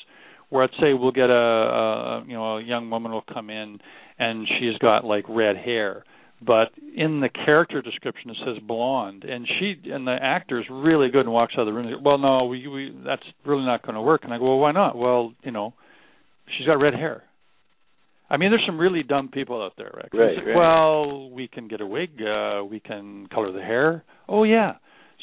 where i'd say we'll get a, a you know a young woman will come in and she's got like red hair but in the character description it says blonde and she and the actor is really good and walks out of the room and well no we we that's really not going to work and i go well why not well you know she's got red hair I mean, there's some really dumb people out there, Rex. Right, right. Well, we can get a wig. Uh, we can color the hair. Oh yeah.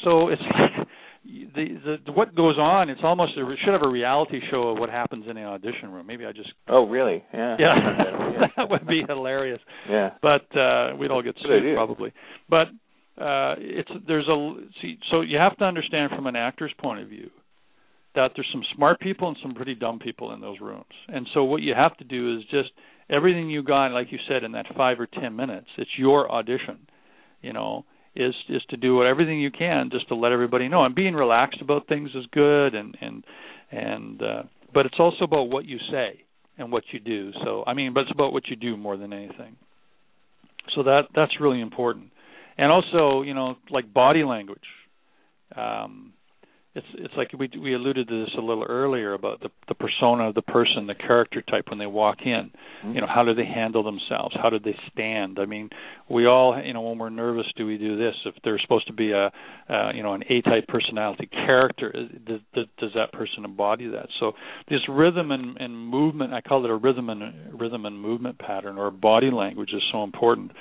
So it's *laughs* like the the what goes on. It's almost a, it should have a reality show of what happens in the audition room. Maybe I just. Oh really? Yeah. Yeah. *laughs* that would be hilarious. Yeah. But uh we'd all get sued probably. But uh it's there's a see so you have to understand from an actor's point of view that there's some smart people and some pretty dumb people in those rooms. And so what you have to do is just everything you got, like you said, in that five or ten minutes, it's your audition. You know, is is to do everything you can just to let everybody know. And being relaxed about things is good, and and and uh, but it's also about what you say and what you do. So I mean, but it's about what you do more than anything. So that that's really important. And also, you know, like body language. Um, it's it's like we we alluded to this a little earlier about the the persona of the person, the character type when they walk in. Mm-hmm. You know, how do they handle themselves? How do they stand? I mean, we all, you know, when we're nervous, do we do this? If they're supposed to be a, uh, you know, an A-type personality character, does, does does that person embody that? So this rhythm and, and movement, I call it a rhythm and rhythm and movement pattern or body language is so important.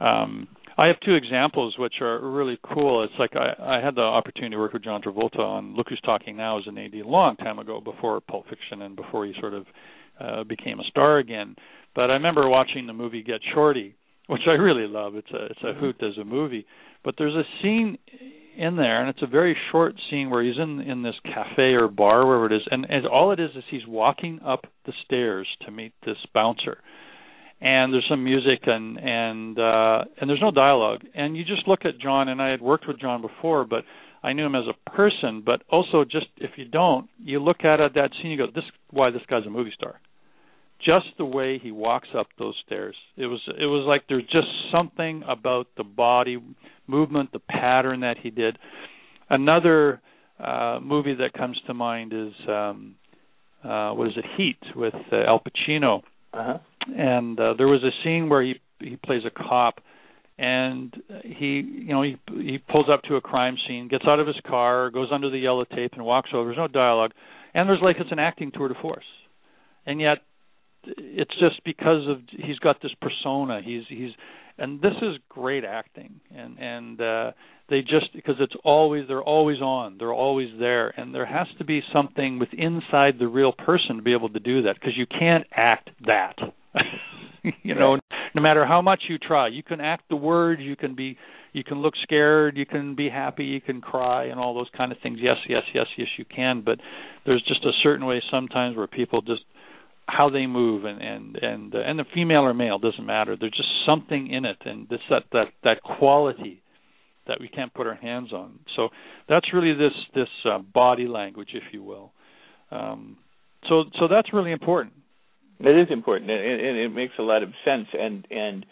Um, I have two examples which are really cool. It's like I, I had the opportunity to work with John Travolta on Look Who's Talking Now as an AD a long time ago, before Pulp Fiction and before he sort of uh, became a star again. But I remember watching the movie Get Shorty, which I really love. It's a it's a hoot as a movie. But there's a scene in there, and it's a very short scene where he's in in this cafe or bar, wherever it is, and, and all it is is he's walking up the stairs to meet this bouncer and there's some music and and uh and there's no dialogue. And you just look at John and I had worked with John before but I knew him as a person but also just if you don't you look at it, that scene you go this why this guy's a movie star. Just the way he walks up those stairs. It was it was like there's just something about the body movement the pattern that he did. Another uh movie that comes to mind is um uh what is it? Heat with uh, Al Pacino uh-huh. And uh, there was a scene where he he plays a cop and he you know he he pulls up to a crime scene gets out of his car goes under the yellow tape and walks over. There's no dialogue. And there's like it's an acting tour de force. And yet it's just because of he's got this persona. He's he's and this is great acting. And and uh they just because it's always they're always on. They're always there. And there has to be something with inside the real person to be able to do that because you can't act that. *laughs* You know no matter how much you try you can act the words you can be you can look scared you can be happy you can cry and all those kind of things. Yes yes yes yes you can. But there's just a certain way sometimes where people just how they move and and and uh, and the female or male doesn't matter there's just something in it and this that that that quality that we can't put our hands on so that's really this this uh, body language if you will um so so that's really important it is important, and, and it makes a lot of sense. And and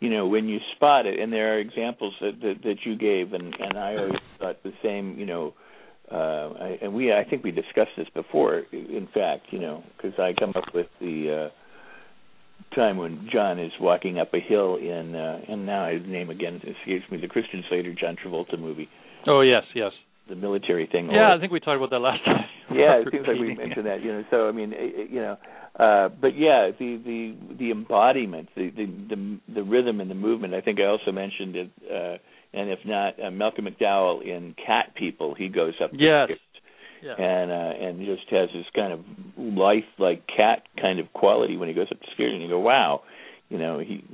you know when you spot it, and there are examples that that, that you gave, and and I always thought the same. You know, uh, I, and we I think we discussed this before. In fact, you know, because I come up with the. uh time when John is walking up a hill in uh and now his name again escapes me the Christian Slater John Travolta movie. Oh yes, yes. The military thing. Yeah, I think we talked about that last time. *laughs* yeah, it seems like we mentioned that. You know, so I mean, you know, uh, but yeah, the the the embodiment, the, the the the rhythm and the movement. I think I also mentioned it, uh, and if not, uh, Malcolm McDowell in Cat People, he goes up yes. Yeah. and uh, and just has this kind of life like cat kind of quality when he goes up the stairs, and you go, wow, you know he.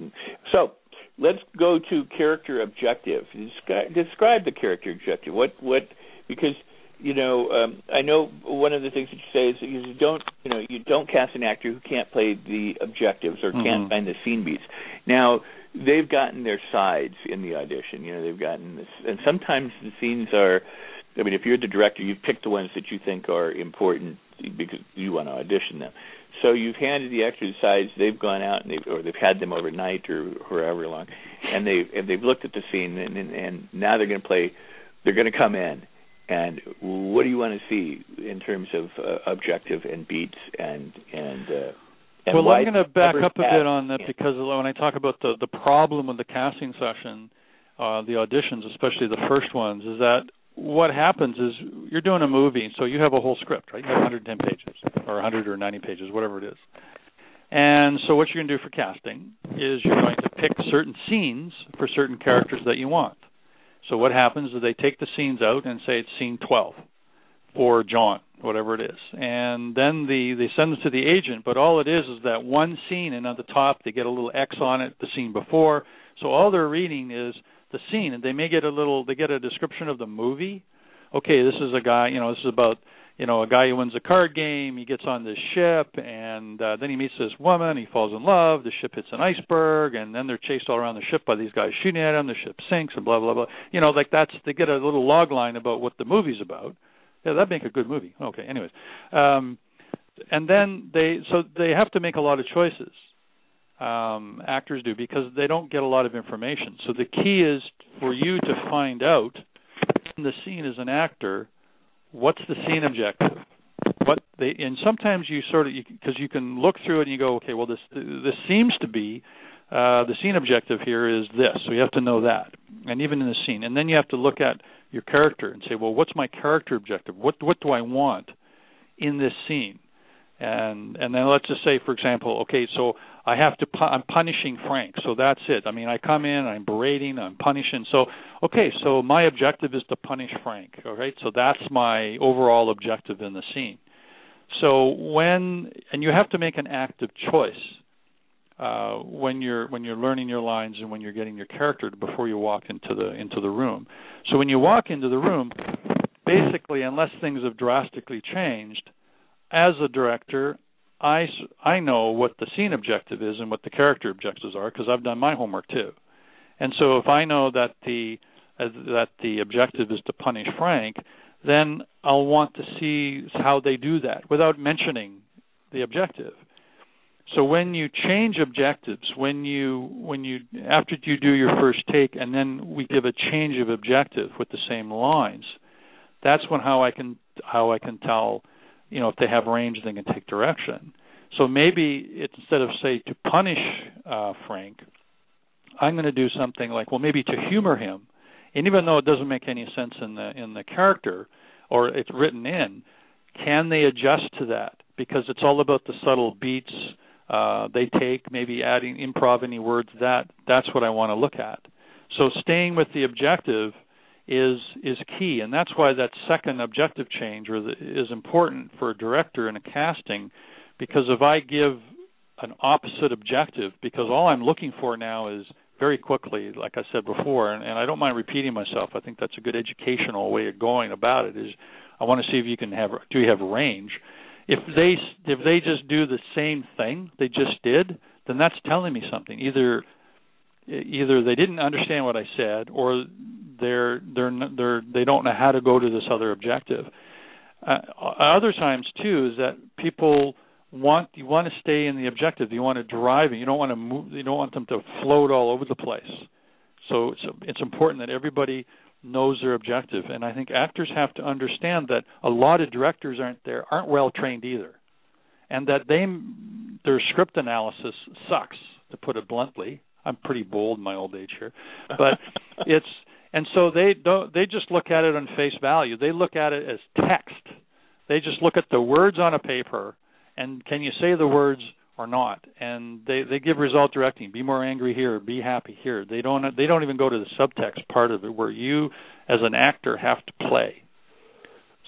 So let's go to character objective. Describe, describe the character objective. What what because you know, um, I know one of the things that you say is that you don't, you know, you don't cast an actor who can't play the objectives or mm-hmm. can't find the scene beats. Now, they've gotten their sides in the audition. You know, they've gotten this, and sometimes the scenes are. I mean, if you're the director, you've picked the ones that you think are important because you want to audition them. So you've handed the actors sides. They've gone out and they've or they've had them overnight or however long, and they've and they've looked at the scene and and, and now they're going to play. They're going to come in and what do you want to see in terms of uh, objective and beats and and uh, and well, I'm going to back up a bit on that because when I talk about the the problem with the casting session, uh, the auditions, especially the first ones, is that what happens is you're doing a movie, so you have a whole script, right? You have 110 pages or 100 or 90 pages, whatever it is. And so what you're going to do for casting is you're going to pick certain scenes for certain characters that you want. So what happens is they take the scenes out and say it's scene 12 for John, whatever it is, and then the they send it to the agent. But all it is is that one scene, and at the top they get a little X on it, the scene before. So all they're reading is the scene, and they may get a little they get a description of the movie. Okay, this is a guy, you know, this is about you know, a guy who wins a card game, he gets on this ship, and uh, then he meets this woman, he falls in love, the ship hits an iceberg, and then they're chased all around the ship by these guys shooting at him, the ship sinks, and blah, blah, blah. You know, like that's, they get a little log line about what the movie's about. Yeah, that'd make a good movie. Okay, anyways. Um, and then they, so they have to make a lot of choices. Um, actors do because they don't get a lot of information. So the key is for you to find out in the scene as an actor what's the scene objective? What they and sometimes you sort of because you, you, can look through it and you go, okay, well this this seems to be uh, the scene objective here is this, so you have to know that, and even in the scene, and then you have to look at your character and say, well, what's my character objective? What what do I want in this scene? And and then let's just say, for example, okay, so I have to pu- I'm punishing Frank, so that's it. I mean, I come in, I'm berating, I'm punishing. So okay, so my objective is to punish Frank. All right, so that's my overall objective in the scene. So when and you have to make an active choice uh, when you're when you're learning your lines and when you're getting your character before you walk into the into the room. So when you walk into the room, basically, unless things have drastically changed, as a director, I I know what the scene objective is and what the character objectives are because I've done my homework too. And so if I know that the uh, that the objective is to punish Frank, then I'll want to see how they do that without mentioning the objective. So when you change objectives, when you when you after you do your first take and then we give a change of objective with the same lines, that's when how I can how I can tell, you know, if they have range they can take direction. So maybe instead of say to punish uh, Frank, I'm going to do something like well maybe to humor him, and even though it doesn't make any sense in the in the character or it's written in, can they adjust to that? Because it's all about the subtle beats uh, they take, maybe adding improv any words. That that's what I want to look at. So staying with the objective is is key, and that's why that second objective change is important for a director in a casting, because if I give an opposite objective, because all I'm looking for now is very quickly, like I said before, and, and I don't mind repeating myself. I think that's a good educational way of going about it. Is I want to see if you can have do you have range if they if they just do the same thing they just did, then that's telling me something. Either either they didn't understand what I said, or they're they're they're they don't know how to go to this other objective. Uh, other times too is that people want you want to stay in the objective. You want to drive it. You don't want to move. You don't want them to float all over the place. So it's it's important that everybody knows their objective. And I think actors have to understand that a lot of directors aren't there aren't well trained either, and that they their script analysis sucks to put it bluntly. I'm pretty bold in my old age here, but *laughs* it's and so they don't they just look at it on face value. They look at it as text. They just look at the words on a paper and can you say the words or not. And they they give result directing. Be more angry here. Be happy here. They don't they don't even go to the subtext part of it where you as an actor have to play.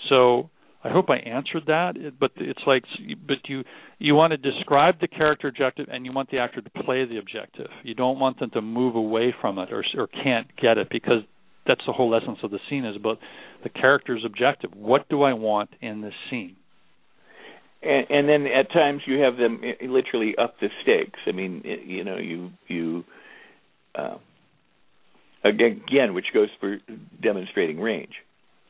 So i hope i answered that. But it's like but you you want to describe the character objective and you want the actor to play the objective. You don't want them to move away from it or or can't get it because that's the whole essence of the scene is about the character's objective. What do i want in this scene and, and then at times you have them eh, literally up the stakes. I mean, eh, you know, you you uh, again, which goes for demonstrating range.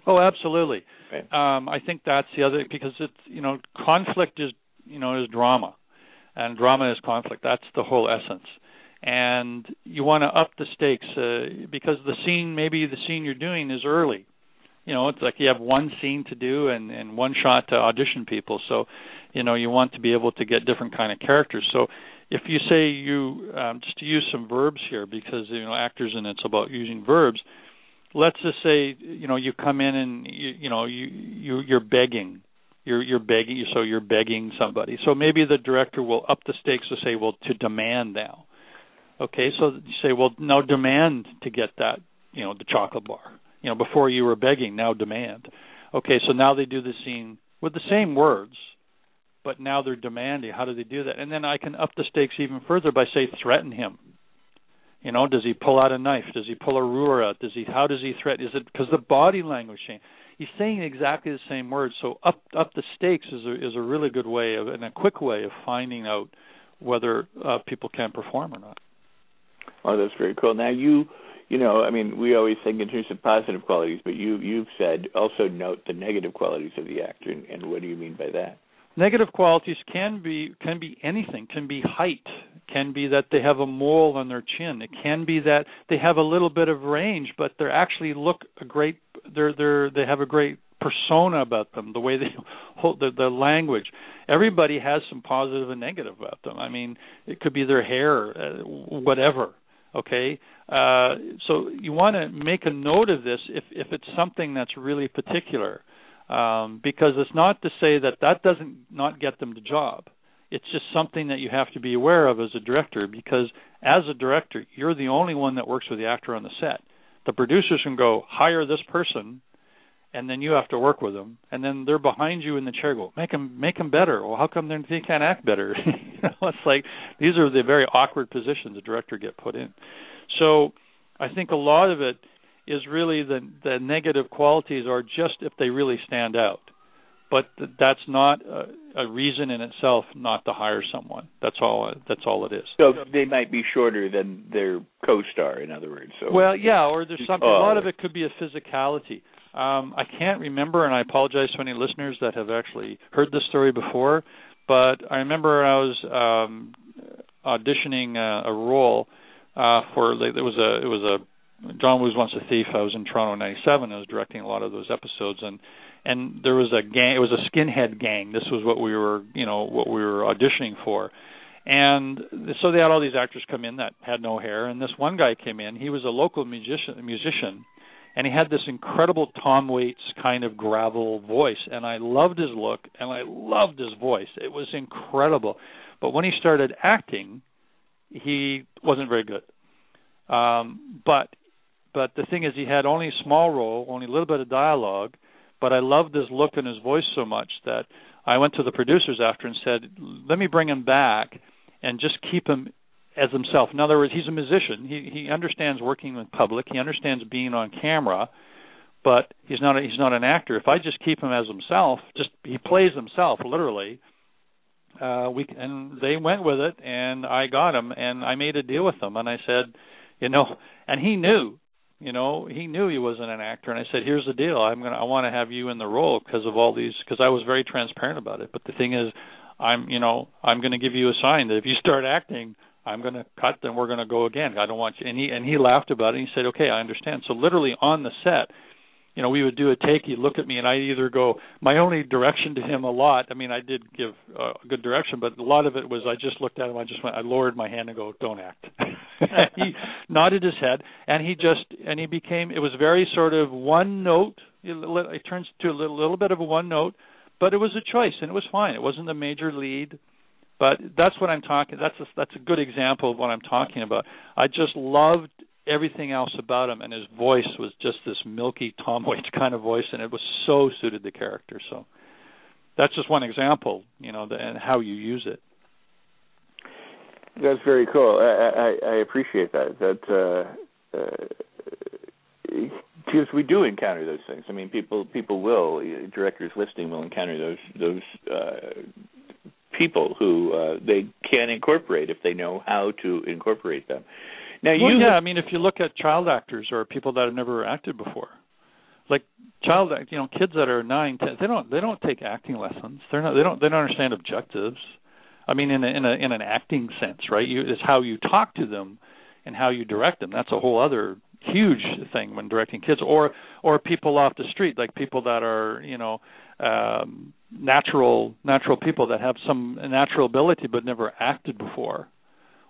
Oh, absolutely. Right. Um, I think that's the other because it's you know conflict is you know is drama, and drama is conflict. That's the whole essence. And you want to up the stakes uh, because the scene, maybe the scene you're doing is early, you know it's like you have one scene to do and and one shot to audition people. So you know you want to be able to get different kind of characters. So if you say you um, just to use some verbs here because you know actors and it's about using verbs let's just say you know you come in and you, you know you, you you're begging. You're you're begging so you're begging somebody. So maybe the director will up the stakes to say well to demand now. Okay so you say well now demand to get that you know the chocolate bar you know, before you were begging, now demand. Okay, so now they do the scene with the same words, but now they're demanding. How do they do that? And then I can up the stakes even further by say threaten him. You know, does he pull out a knife? Does he pull a ruler out? Does he? How does he threaten? Is it because the body language change? He's saying exactly the same words. So up up the stakes is a is a really good way of and a quick way of finding out whether uh, people can perform or not. Oh, that's very cool. Now you you know, I mean, we always think in terms of positive qualities, but you you've said also note the negative qualities of the actor, and, and what do you mean by that? Negative qualities can be can be anything. Can be height. Can be that they have a mole on their chin. It can be that they have a little bit of range, but they actually look a great. They're they're they have a great persona about them, the way they *laughs* hold the, the language. Everybody has some positive and negative about them. I mean, it could be their hair, uh, whatever. Okay, uh, so you want to make a note of this if if it's something that's really particular, um, because it's not to say that that doesn't not get them the job. It's just something that you have to be aware of as a director because as a director, you're the only one that works with the actor on the set. The producers can go hire this person and then you have to work with them, and then they're behind you in the chair. Go make them make them better. Well, how come they can't act better? *laughs* *laughs* you know, it's like these are the very awkward positions the director get put in. So, I think a lot of it is really the the negative qualities are just if they really stand out, but that's not a, a reason in itself not to hire someone. That's all. That's all it is. So they might be shorter than their co-star, in other words. So well, yeah, or there's something. a lot of it could be a physicality um, I can't remember, and I apologize to any listeners that have actually heard this story before, but I remember I was um, auditioning a, a role uh, for it was a it was a John Woo's Once a Thief. I was in Toronto in '97. I was directing a lot of those episodes, and and there was a gang. It was a skinhead gang. This was what we were, you know, what we were auditioning for. And so they had all these actors come in that had no hair, and this one guy came in. He was a local musician, musician, and he had this incredible Tom Waits kind of gravel voice, and I loved his look and I loved his voice. It was incredible. But when he started acting, he wasn't very good. Um, but but the thing is, he had only a small role, only a little bit of dialogue. But I loved his look and his voice so much that I went to the producers after and said, "Let me bring him back and just keep him as himself. In other words, he's a musician. He he understands working with public. He understands being on camera, but he's not a, he's not an actor. If I just keep him as himself, just he plays himself literally. Uh, we and they went with it, and I got him, and I made a deal with them, and I said, you know, and he knew, you know, he knew he wasn't an actor, and I said, here's the deal, I'm gonna I want to have you in the role because of all these, because I was very transparent about it. But the thing is, I'm you know I'm going to give you a sign that if you start acting I'm going to cut, then we're going to go again. I don't want you. And he and he laughed about it. And he said, "Okay, I understand." So literally on the set, you know, we would do a take. He'd look at me, and I'd either go. My only direction to him a lot. I mean, I did give uh, good direction, but a lot of it was I just looked at him. I just went. I lowered my hand and go, "Don't act." *laughs* he nodded his head, and he just and he became. It was very sort of one note. It, it turns to a little, little bit of a one note, but it was a choice, and it was fine. It wasn't the major lead but that's what I'm talking. That's a, that's a good example of what I'm talking about. I just loved everything else about him, and his voice was just this milky Tom Waits *laughs* kind of voice, and it was so suited the character. So that's just one example, you know, the, and how you use it. That's very cool. I, I, I appreciate that. That uh, uh, because we do encounter those things. I mean, people people will directors listening will encounter those those uh, people who uh, they can incorporate if they know how to incorporate them. Now, well, you yeah, I mean, if you look at child actors or people that have never acted before, like child, you know, kids that are nine, ten, they don't they don't take acting lessons. They're not they don't they don't understand objectives. I mean, in a, in a in an acting sense, right? You, it's how you talk to them and how you direct them. That's a whole other huge thing when directing kids or or people off the street like people that are you know um natural natural people that have some natural ability but never acted before.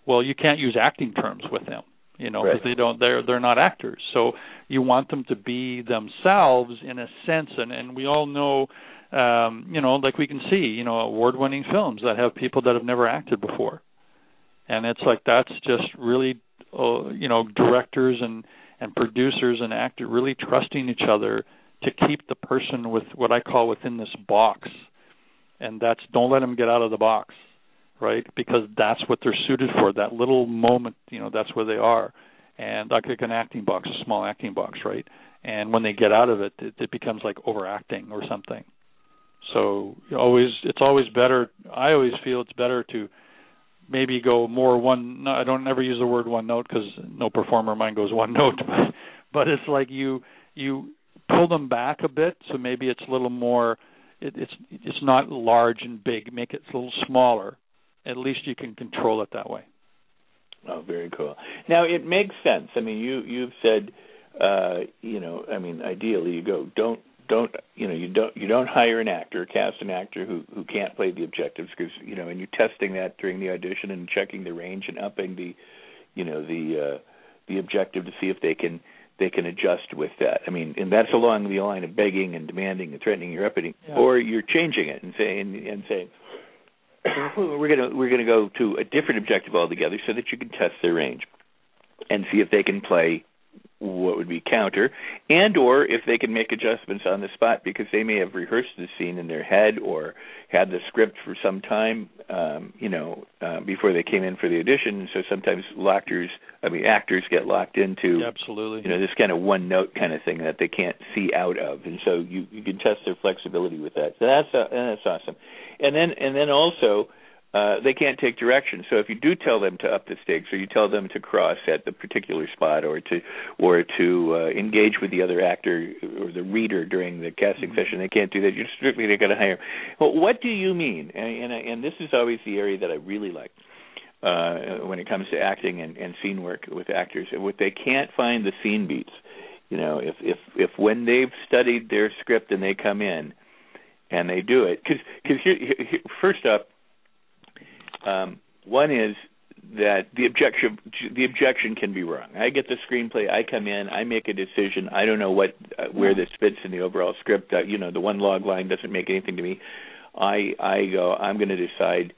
Well you can't use acting terms with them you know because right. they don't they're they're not actors. So you want them to be themselves in a sense and and we all know um you know like we can see you know award winning films that have people that have never acted before. And it's like that's just really uh, you know directors and and producers and actors really trusting each other to keep the person with what I call within this box, and that's don't let them get out of the box, right? Because that's what they're suited for. That little moment, you know, that's where they are, and like an acting box, a small acting box, right? And when they get out of it, it, it becomes like overacting or something. So always, it's always better. I always feel it's better to maybe go more one. I don't ever use the word one note because no performer of mine goes one *laughs* note, but but it's like you you pull them back a bit, so maybe it's a little more. It, it's it's not large and big. Make it a little smaller. At least you can control it that way. Oh, very cool. Now it makes sense. I mean, you you've said, uh, you know, I mean, ideally you go don't don't you know you don't you don't hire an actor cast an actor who who can't play the objectives because you know and you're testing that during the audition and checking the range and upping the you know the uh the objective to see if they can they can adjust with that. I mean, and that's along the line of begging and demanding and threatening your upping, yeah. or you're changing it and saying and saying we're gonna we're gonna go to a different objective altogether so that you can test their range and see if they can play what would be counter and or if they can make adjustments on the spot because they may have rehearsed the scene in their head or had the script for some time um you know uh, before they came in for the audition. So sometimes actors i mean actors get locked into absolutely. you know this kind of one note kind of thing that they can't see out of. And so you you can test their flexibility with that. So that's uh, that's awesome. And then and then also uh, they can't take direction. So if you do tell them to up the stakes, or you tell them to cross at the particular spot, or to or to uh, engage with the other actor or the reader during the casting mm-hmm. session, they can't do that. You're strictly they got to hire. Well, what do you mean? And, and and this is always the area that I really like uh, when it comes to acting and, and scene work with actors. What they can't find the scene beats. You know, if if if when they've studied their script and they come in and they do it, because because here, here, first up um, one is that the objection the objection can be wrong. I get the screenplay, I come in, I make a decision. I don't know what uh, where this fits in the overall script. Uh, you know, the one log line doesn't make anything to me. I I go, I'm going to decide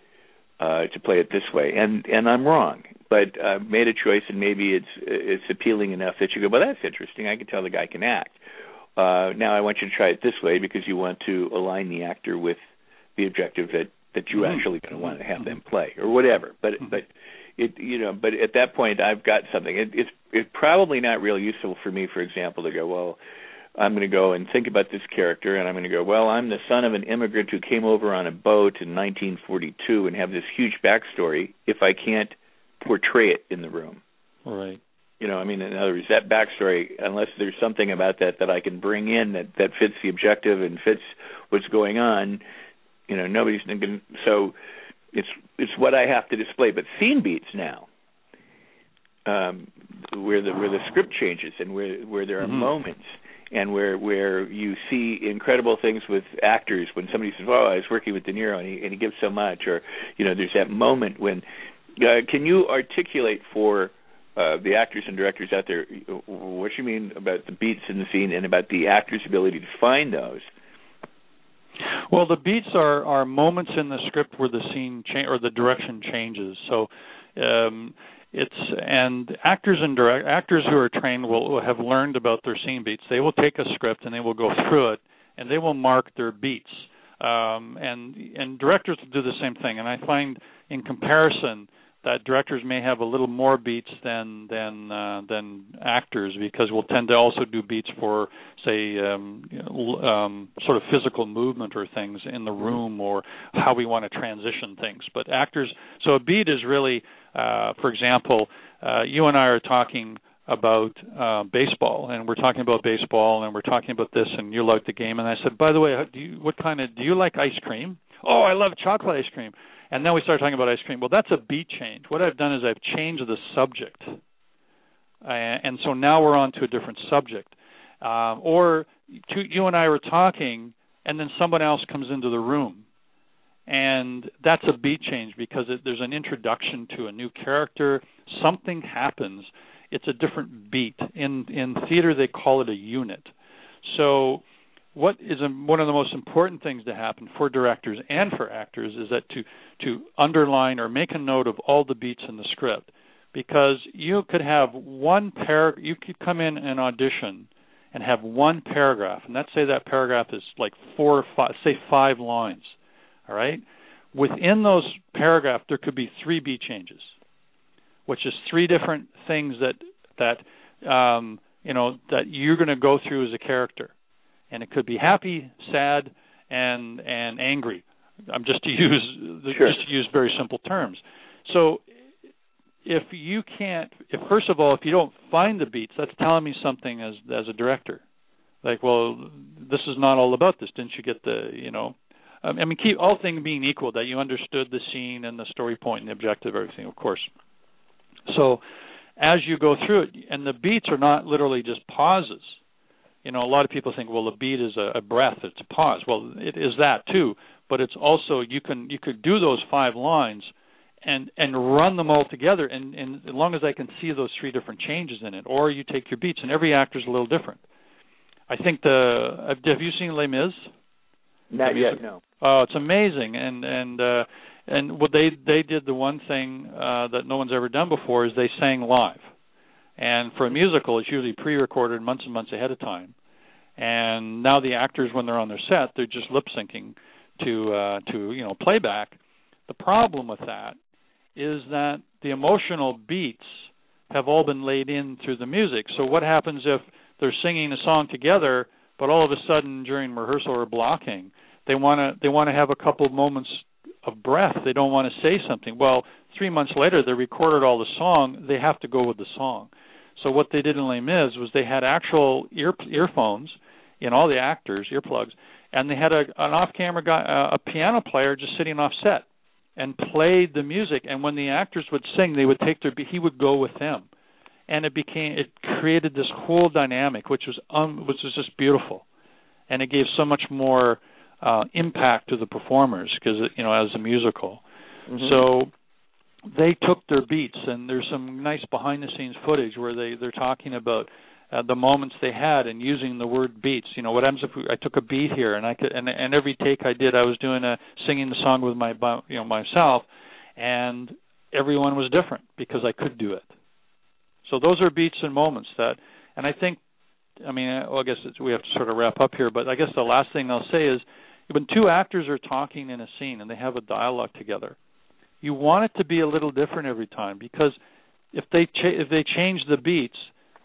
uh, to play it this way, and and I'm wrong. But I uh, made a choice, and maybe it's it's appealing enough that you go, well, that's interesting. I can tell the guy can act. Uh, now I want you to try it this way because you want to align the actor with the objective that that you're mm-hmm. actually going to want to have them play or whatever. But mm-hmm. but it you know but at that point I've got something. It, it's it's probably not real useful for me, for example, to go well. I'm going to go and think about this character, and I'm going to go, well, I'm the son of an immigrant who came over on a boat in 1942 and have this huge backstory if I can't portray it in the room. Right. You know, I mean, in other words, that backstory, unless there's something about that that I can bring in that that fits the objective and fits what's going on, you know, nobody's thinking. So it's it's what I have to display. But scene beats now, um, where the where the script changes and where where there are mm-hmm. moments and where where you see incredible things with actors when somebody says, "Oh, I was working with De Niro and he and he gives so much," or you know, there's that moment when. Uh, can you articulate for uh, the actors and directors out there what you mean about the beats in the scene and about the actor's ability to find those well, the beats are are moments in the script where the scene cha- or the direction changes. So um, it's and actors and direct actors who are trained will, will have learned about their scene beats. They will take a script and they will go through it and they will mark their beats. Um, and and directors will do the same thing. And I find in comparison that directors may have a little more beats than than uh, than actors because we'll tend to also do beats for say um, you know, um, sort of physical movement or things in the room or how we want to transition things. But actors, so a beat is really, uh, for example, uh, you and I are talking about uh, baseball, and we're talking about baseball, and we're talking about this, and you like the game, and I said, by the way, do you, what kind of do you like ice cream? Oh, I love chocolate ice cream. And then we start talking about ice cream. Well, that's a beat change. What I've done is I've changed the subject. And so now we're on to a different subject. Um, or you and I were talking, and then someone else comes into the room. And that's a beat change because it, there's an introduction to a new character. Something happens. It's a different beat. In in theater, they call it a unit. So what is a, one of the most important things to happen for directors and for actors is that to to underline or make a note of all the beats in the script. Because you could have one par you could come in and audition and have one paragraph and let's say that paragraph is like four or five say five lines all right? Within those paragraph there could be three beat changes which is three different things that that um you know that you're going to go through as a character and it could be happy, sad, and and angry. I'm just to use sure. just to use very simple terms. So if you can't, if first of all, if you don't find the beats, that's telling me something as as a director. Like, well, this is not all about this. Didn't you get the, you know, um, I mean, keep all things being equal, that you understood the scene and the story point and the objective, everything, of course. So, as you go through it, and the beats are not literally just pauses You know, a lot of people think, well, the beat is a, a breath, it's a pause. Well, it is that too, but it's also you can you could do those five lines and and run them all together and, and as long as I can see those three different changes in it, or you take your beats and every actor is a little different. I think the have you seen Les Mis? Not yet, no. Oh, it's amazing, and and uh, and what they they did the one thing uh, that no one's ever done before is they sang live, and for a musical it's usually pre-recorded months and months ahead of time, and now the actors when they're on their set they're just lip syncing to uh, to you know playback. The problem with that is that the emotional beats have all been laid in through the music. So what happens if they're singing a song together, but all of a sudden during rehearsal or blocking, they want to they want to have a couple of moments of breath. They don't want to say something. Well, three months later, they recorded all the song. They have to go with the song. So what they did in Les Mis was they had actual ear earphones in all the actors, earplugs, and they had a an off-camera guy, uh, a piano player, just sitting off set and played the music. And when the actors would sing, they would take their he would go with them, and it became it created this whole dynamic, which was um which was just beautiful, and it gave so much more uh, impact to the performers because you know as a musical. Mm-hmm. So they took their beats, and there's some nice behind the scenes footage where they they're talking about uh, the moments they had and using the word beats. You know, what happens if we, I took a beat here and I could and and every take I did I was doing a singing the song with my you know myself, and everyone was different because I could do it. So those are beats and moments that, and I think, I mean, well, I guess we have to sort of wrap up here, but I guess the last thing I'll say is when two actors are talking in a scene and they have a dialogue together, you want it to be a little different every time because if they cha- if they change the beats,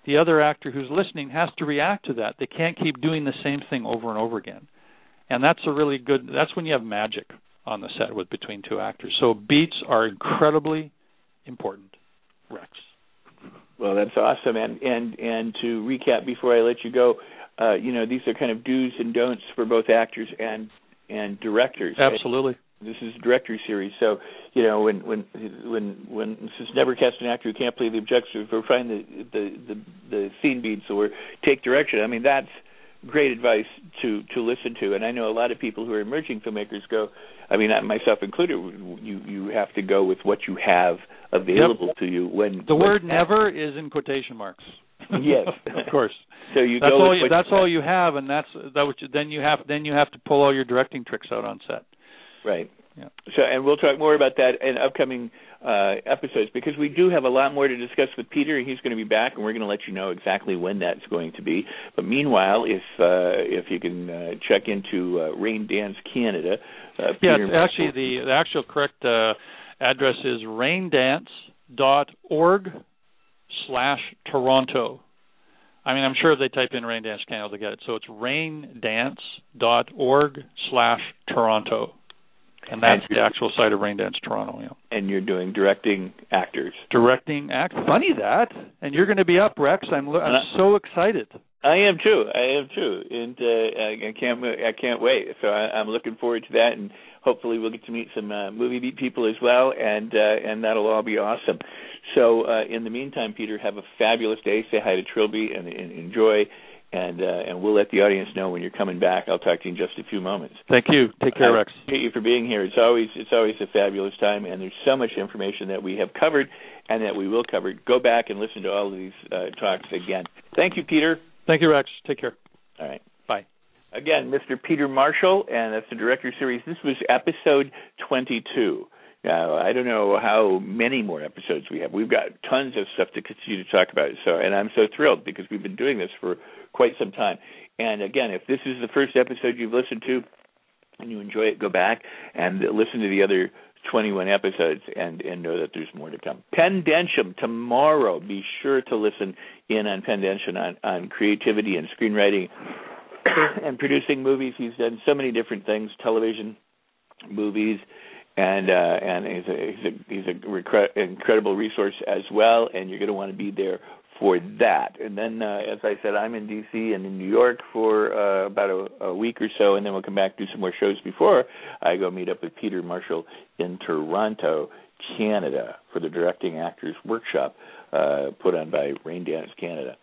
the other actor who's listening has to react to that. They can't keep doing the same thing over and over again. And that's a really good that's when you have magic on the set with between two actors. So beats are incredibly important. Rex. Well, that's awesome. And and and to recap before I let you go, uh, you know, these are kind of do's and don'ts for both actors and and directors. Absolutely. This is a directory series, so you know when when when when this is never cast an actor who can't play the objective or find the the the, the scene beats or take direction. I mean that's great advice to to listen to. And i know a lot of people who are emerging filmmakers go i mean myself included you you have to go with what you have available yep. to you when the when word never is in quotation marks. Yes. *laughs* Of course. So you that's go all you, that's you all you have and that's that which then you have then you have to pull all your directing tricks out on set right yeah. So, and we'll talk more about that in upcoming uh, episodes because we do have a lot more to discuss with Peter, and he's going to be back, and we're going to let you know exactly when that's going to be. But meanwhile, if uh, if you can uh, check into uh, Raindance Canada, uh, yeah, Peter actually the the actual correct uh, address is raindance.org slash Toronto. I mean, I'm sure if they type in Raindance Canada, they'll get it. So it's raindance.org slash Toronto. And that's and the actual site of Raindance Toronto. Yeah. And you're doing directing actors. Directing act. Funny that. And you're going to be up, Rex. I'm I'm uh, so excited. I am too. I am too, and uh, I can't I can't wait. So I, I'm looking forward to that, and hopefully we'll get to meet some uh, movie beat people as well, and uh, and that'll all be awesome. So uh, in the meantime, Peter, have a fabulous day. Say hi to Trilby and, and enjoy and uh, and we'll let the audience know when you're coming back. I'll talk to you in just a few moments. Thank you. Take care, Rex. Thank you for being here. It's always it's always a fabulous time, and there's so much information that we have covered and that we will cover. Go back and listen to all of these uh, talks again. Thank you, Peter. Thank you, Rex. Take care. All right. Bye. Again, Mr. Peter Marshall, and that's the director series. This was episode 22. Now, I don't know how many more episodes we have. We've got tons of stuff to continue to talk about. So, and I'm so thrilled because we've been doing this for quite some time. And again, if this is the first episode you've listened to and you enjoy it, go back and listen to the other 21 episodes and and know that there's more to come. Pen Densham tomorrow. Be sure to listen in on Pen Densham on on creativity and screenwriting *coughs* and producing movies. He's done so many different things: television, movies, and uh, and he's a he's a he's a incredible resource as well. And you're going to want to be there for that. And then, uh, as I said, I'm in D.C. and in New York for uh, about a, a week or so, and then we'll come back do some more shows before I go meet up with Peter Marshall in Toronto, Canada, for the Directing Actors Workshop uh, put on by Raindance Canada.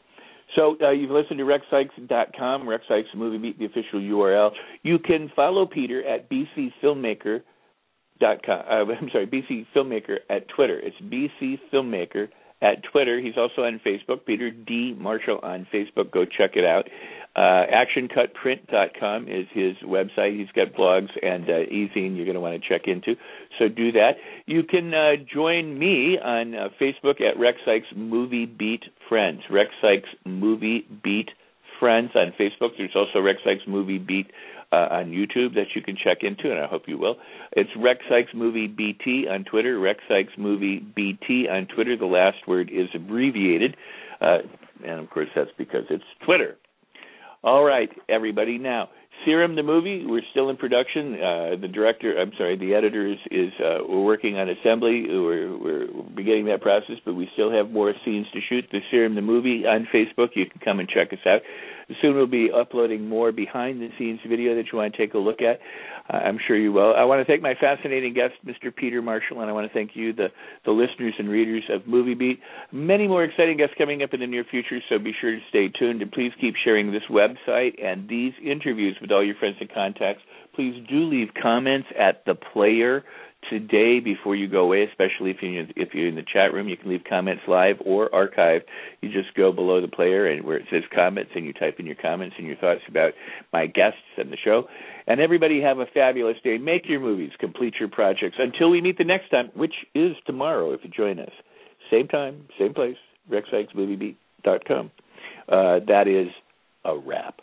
So uh, you've listened to RexSikes.com, Rex Movie Beat, the official URL. You can follow Peter at bcfilmmaker.com. Uh, *laughs* I'm sorry, BC Filmmaker at Twitter. It's BC Filmmaker at Twitter. He's also on Facebook, Peter D. Marshall on Facebook. Go check it out. Uh, ActionCutPrint.com is his website. He's got blogs and uh, e-zine you're going to want to check into. So do that. You can uh, join me on uh, Facebook at Rex Sikes Movie Beat Friends. Rex Sikes Movie Beat Friends on Facebook. There's also Rex Sikes Movie Beat uh, on YouTube that you can check into, and I hope you will. It's Rex Sikes Movie BT on Twitter. Rex Sikes Movie BT on Twitter. The last word is abbreviated, uh, and of course that's because it's Twitter. All right, everybody. Now, Serum the movie, we're still in production. Uh, the director, I'm sorry, the editor is, is uh, we're working on assembly. We're, we're beginning that process, but we still have more scenes to shoot. The Serum the movie on Facebook. You can come and check us out. Soon we'll be uploading more behind the scenes video that you want to take a look at. I'm sure you will. I want to thank my fascinating guest, Mr. Peter Marshall, and I want to thank you, the, the listeners and readers of Movie Beat. Many more exciting guests coming up in the near future, so be sure to stay tuned and please keep sharing this website and these interviews with all your friends and contacts. Please do leave comments at the player today before you go away, especially if you're if you're in the chat room. You can leave comments live or archived. You just go below the player and where it says comments, and you type in your comments and your thoughts about my guests and the show. And everybody have a fabulous day. Make your movies, complete your projects. Until we meet the next time, which is tomorrow, if you join us, same time, same place, RexSikesMovieBeat.com. Uh, that is a wrap.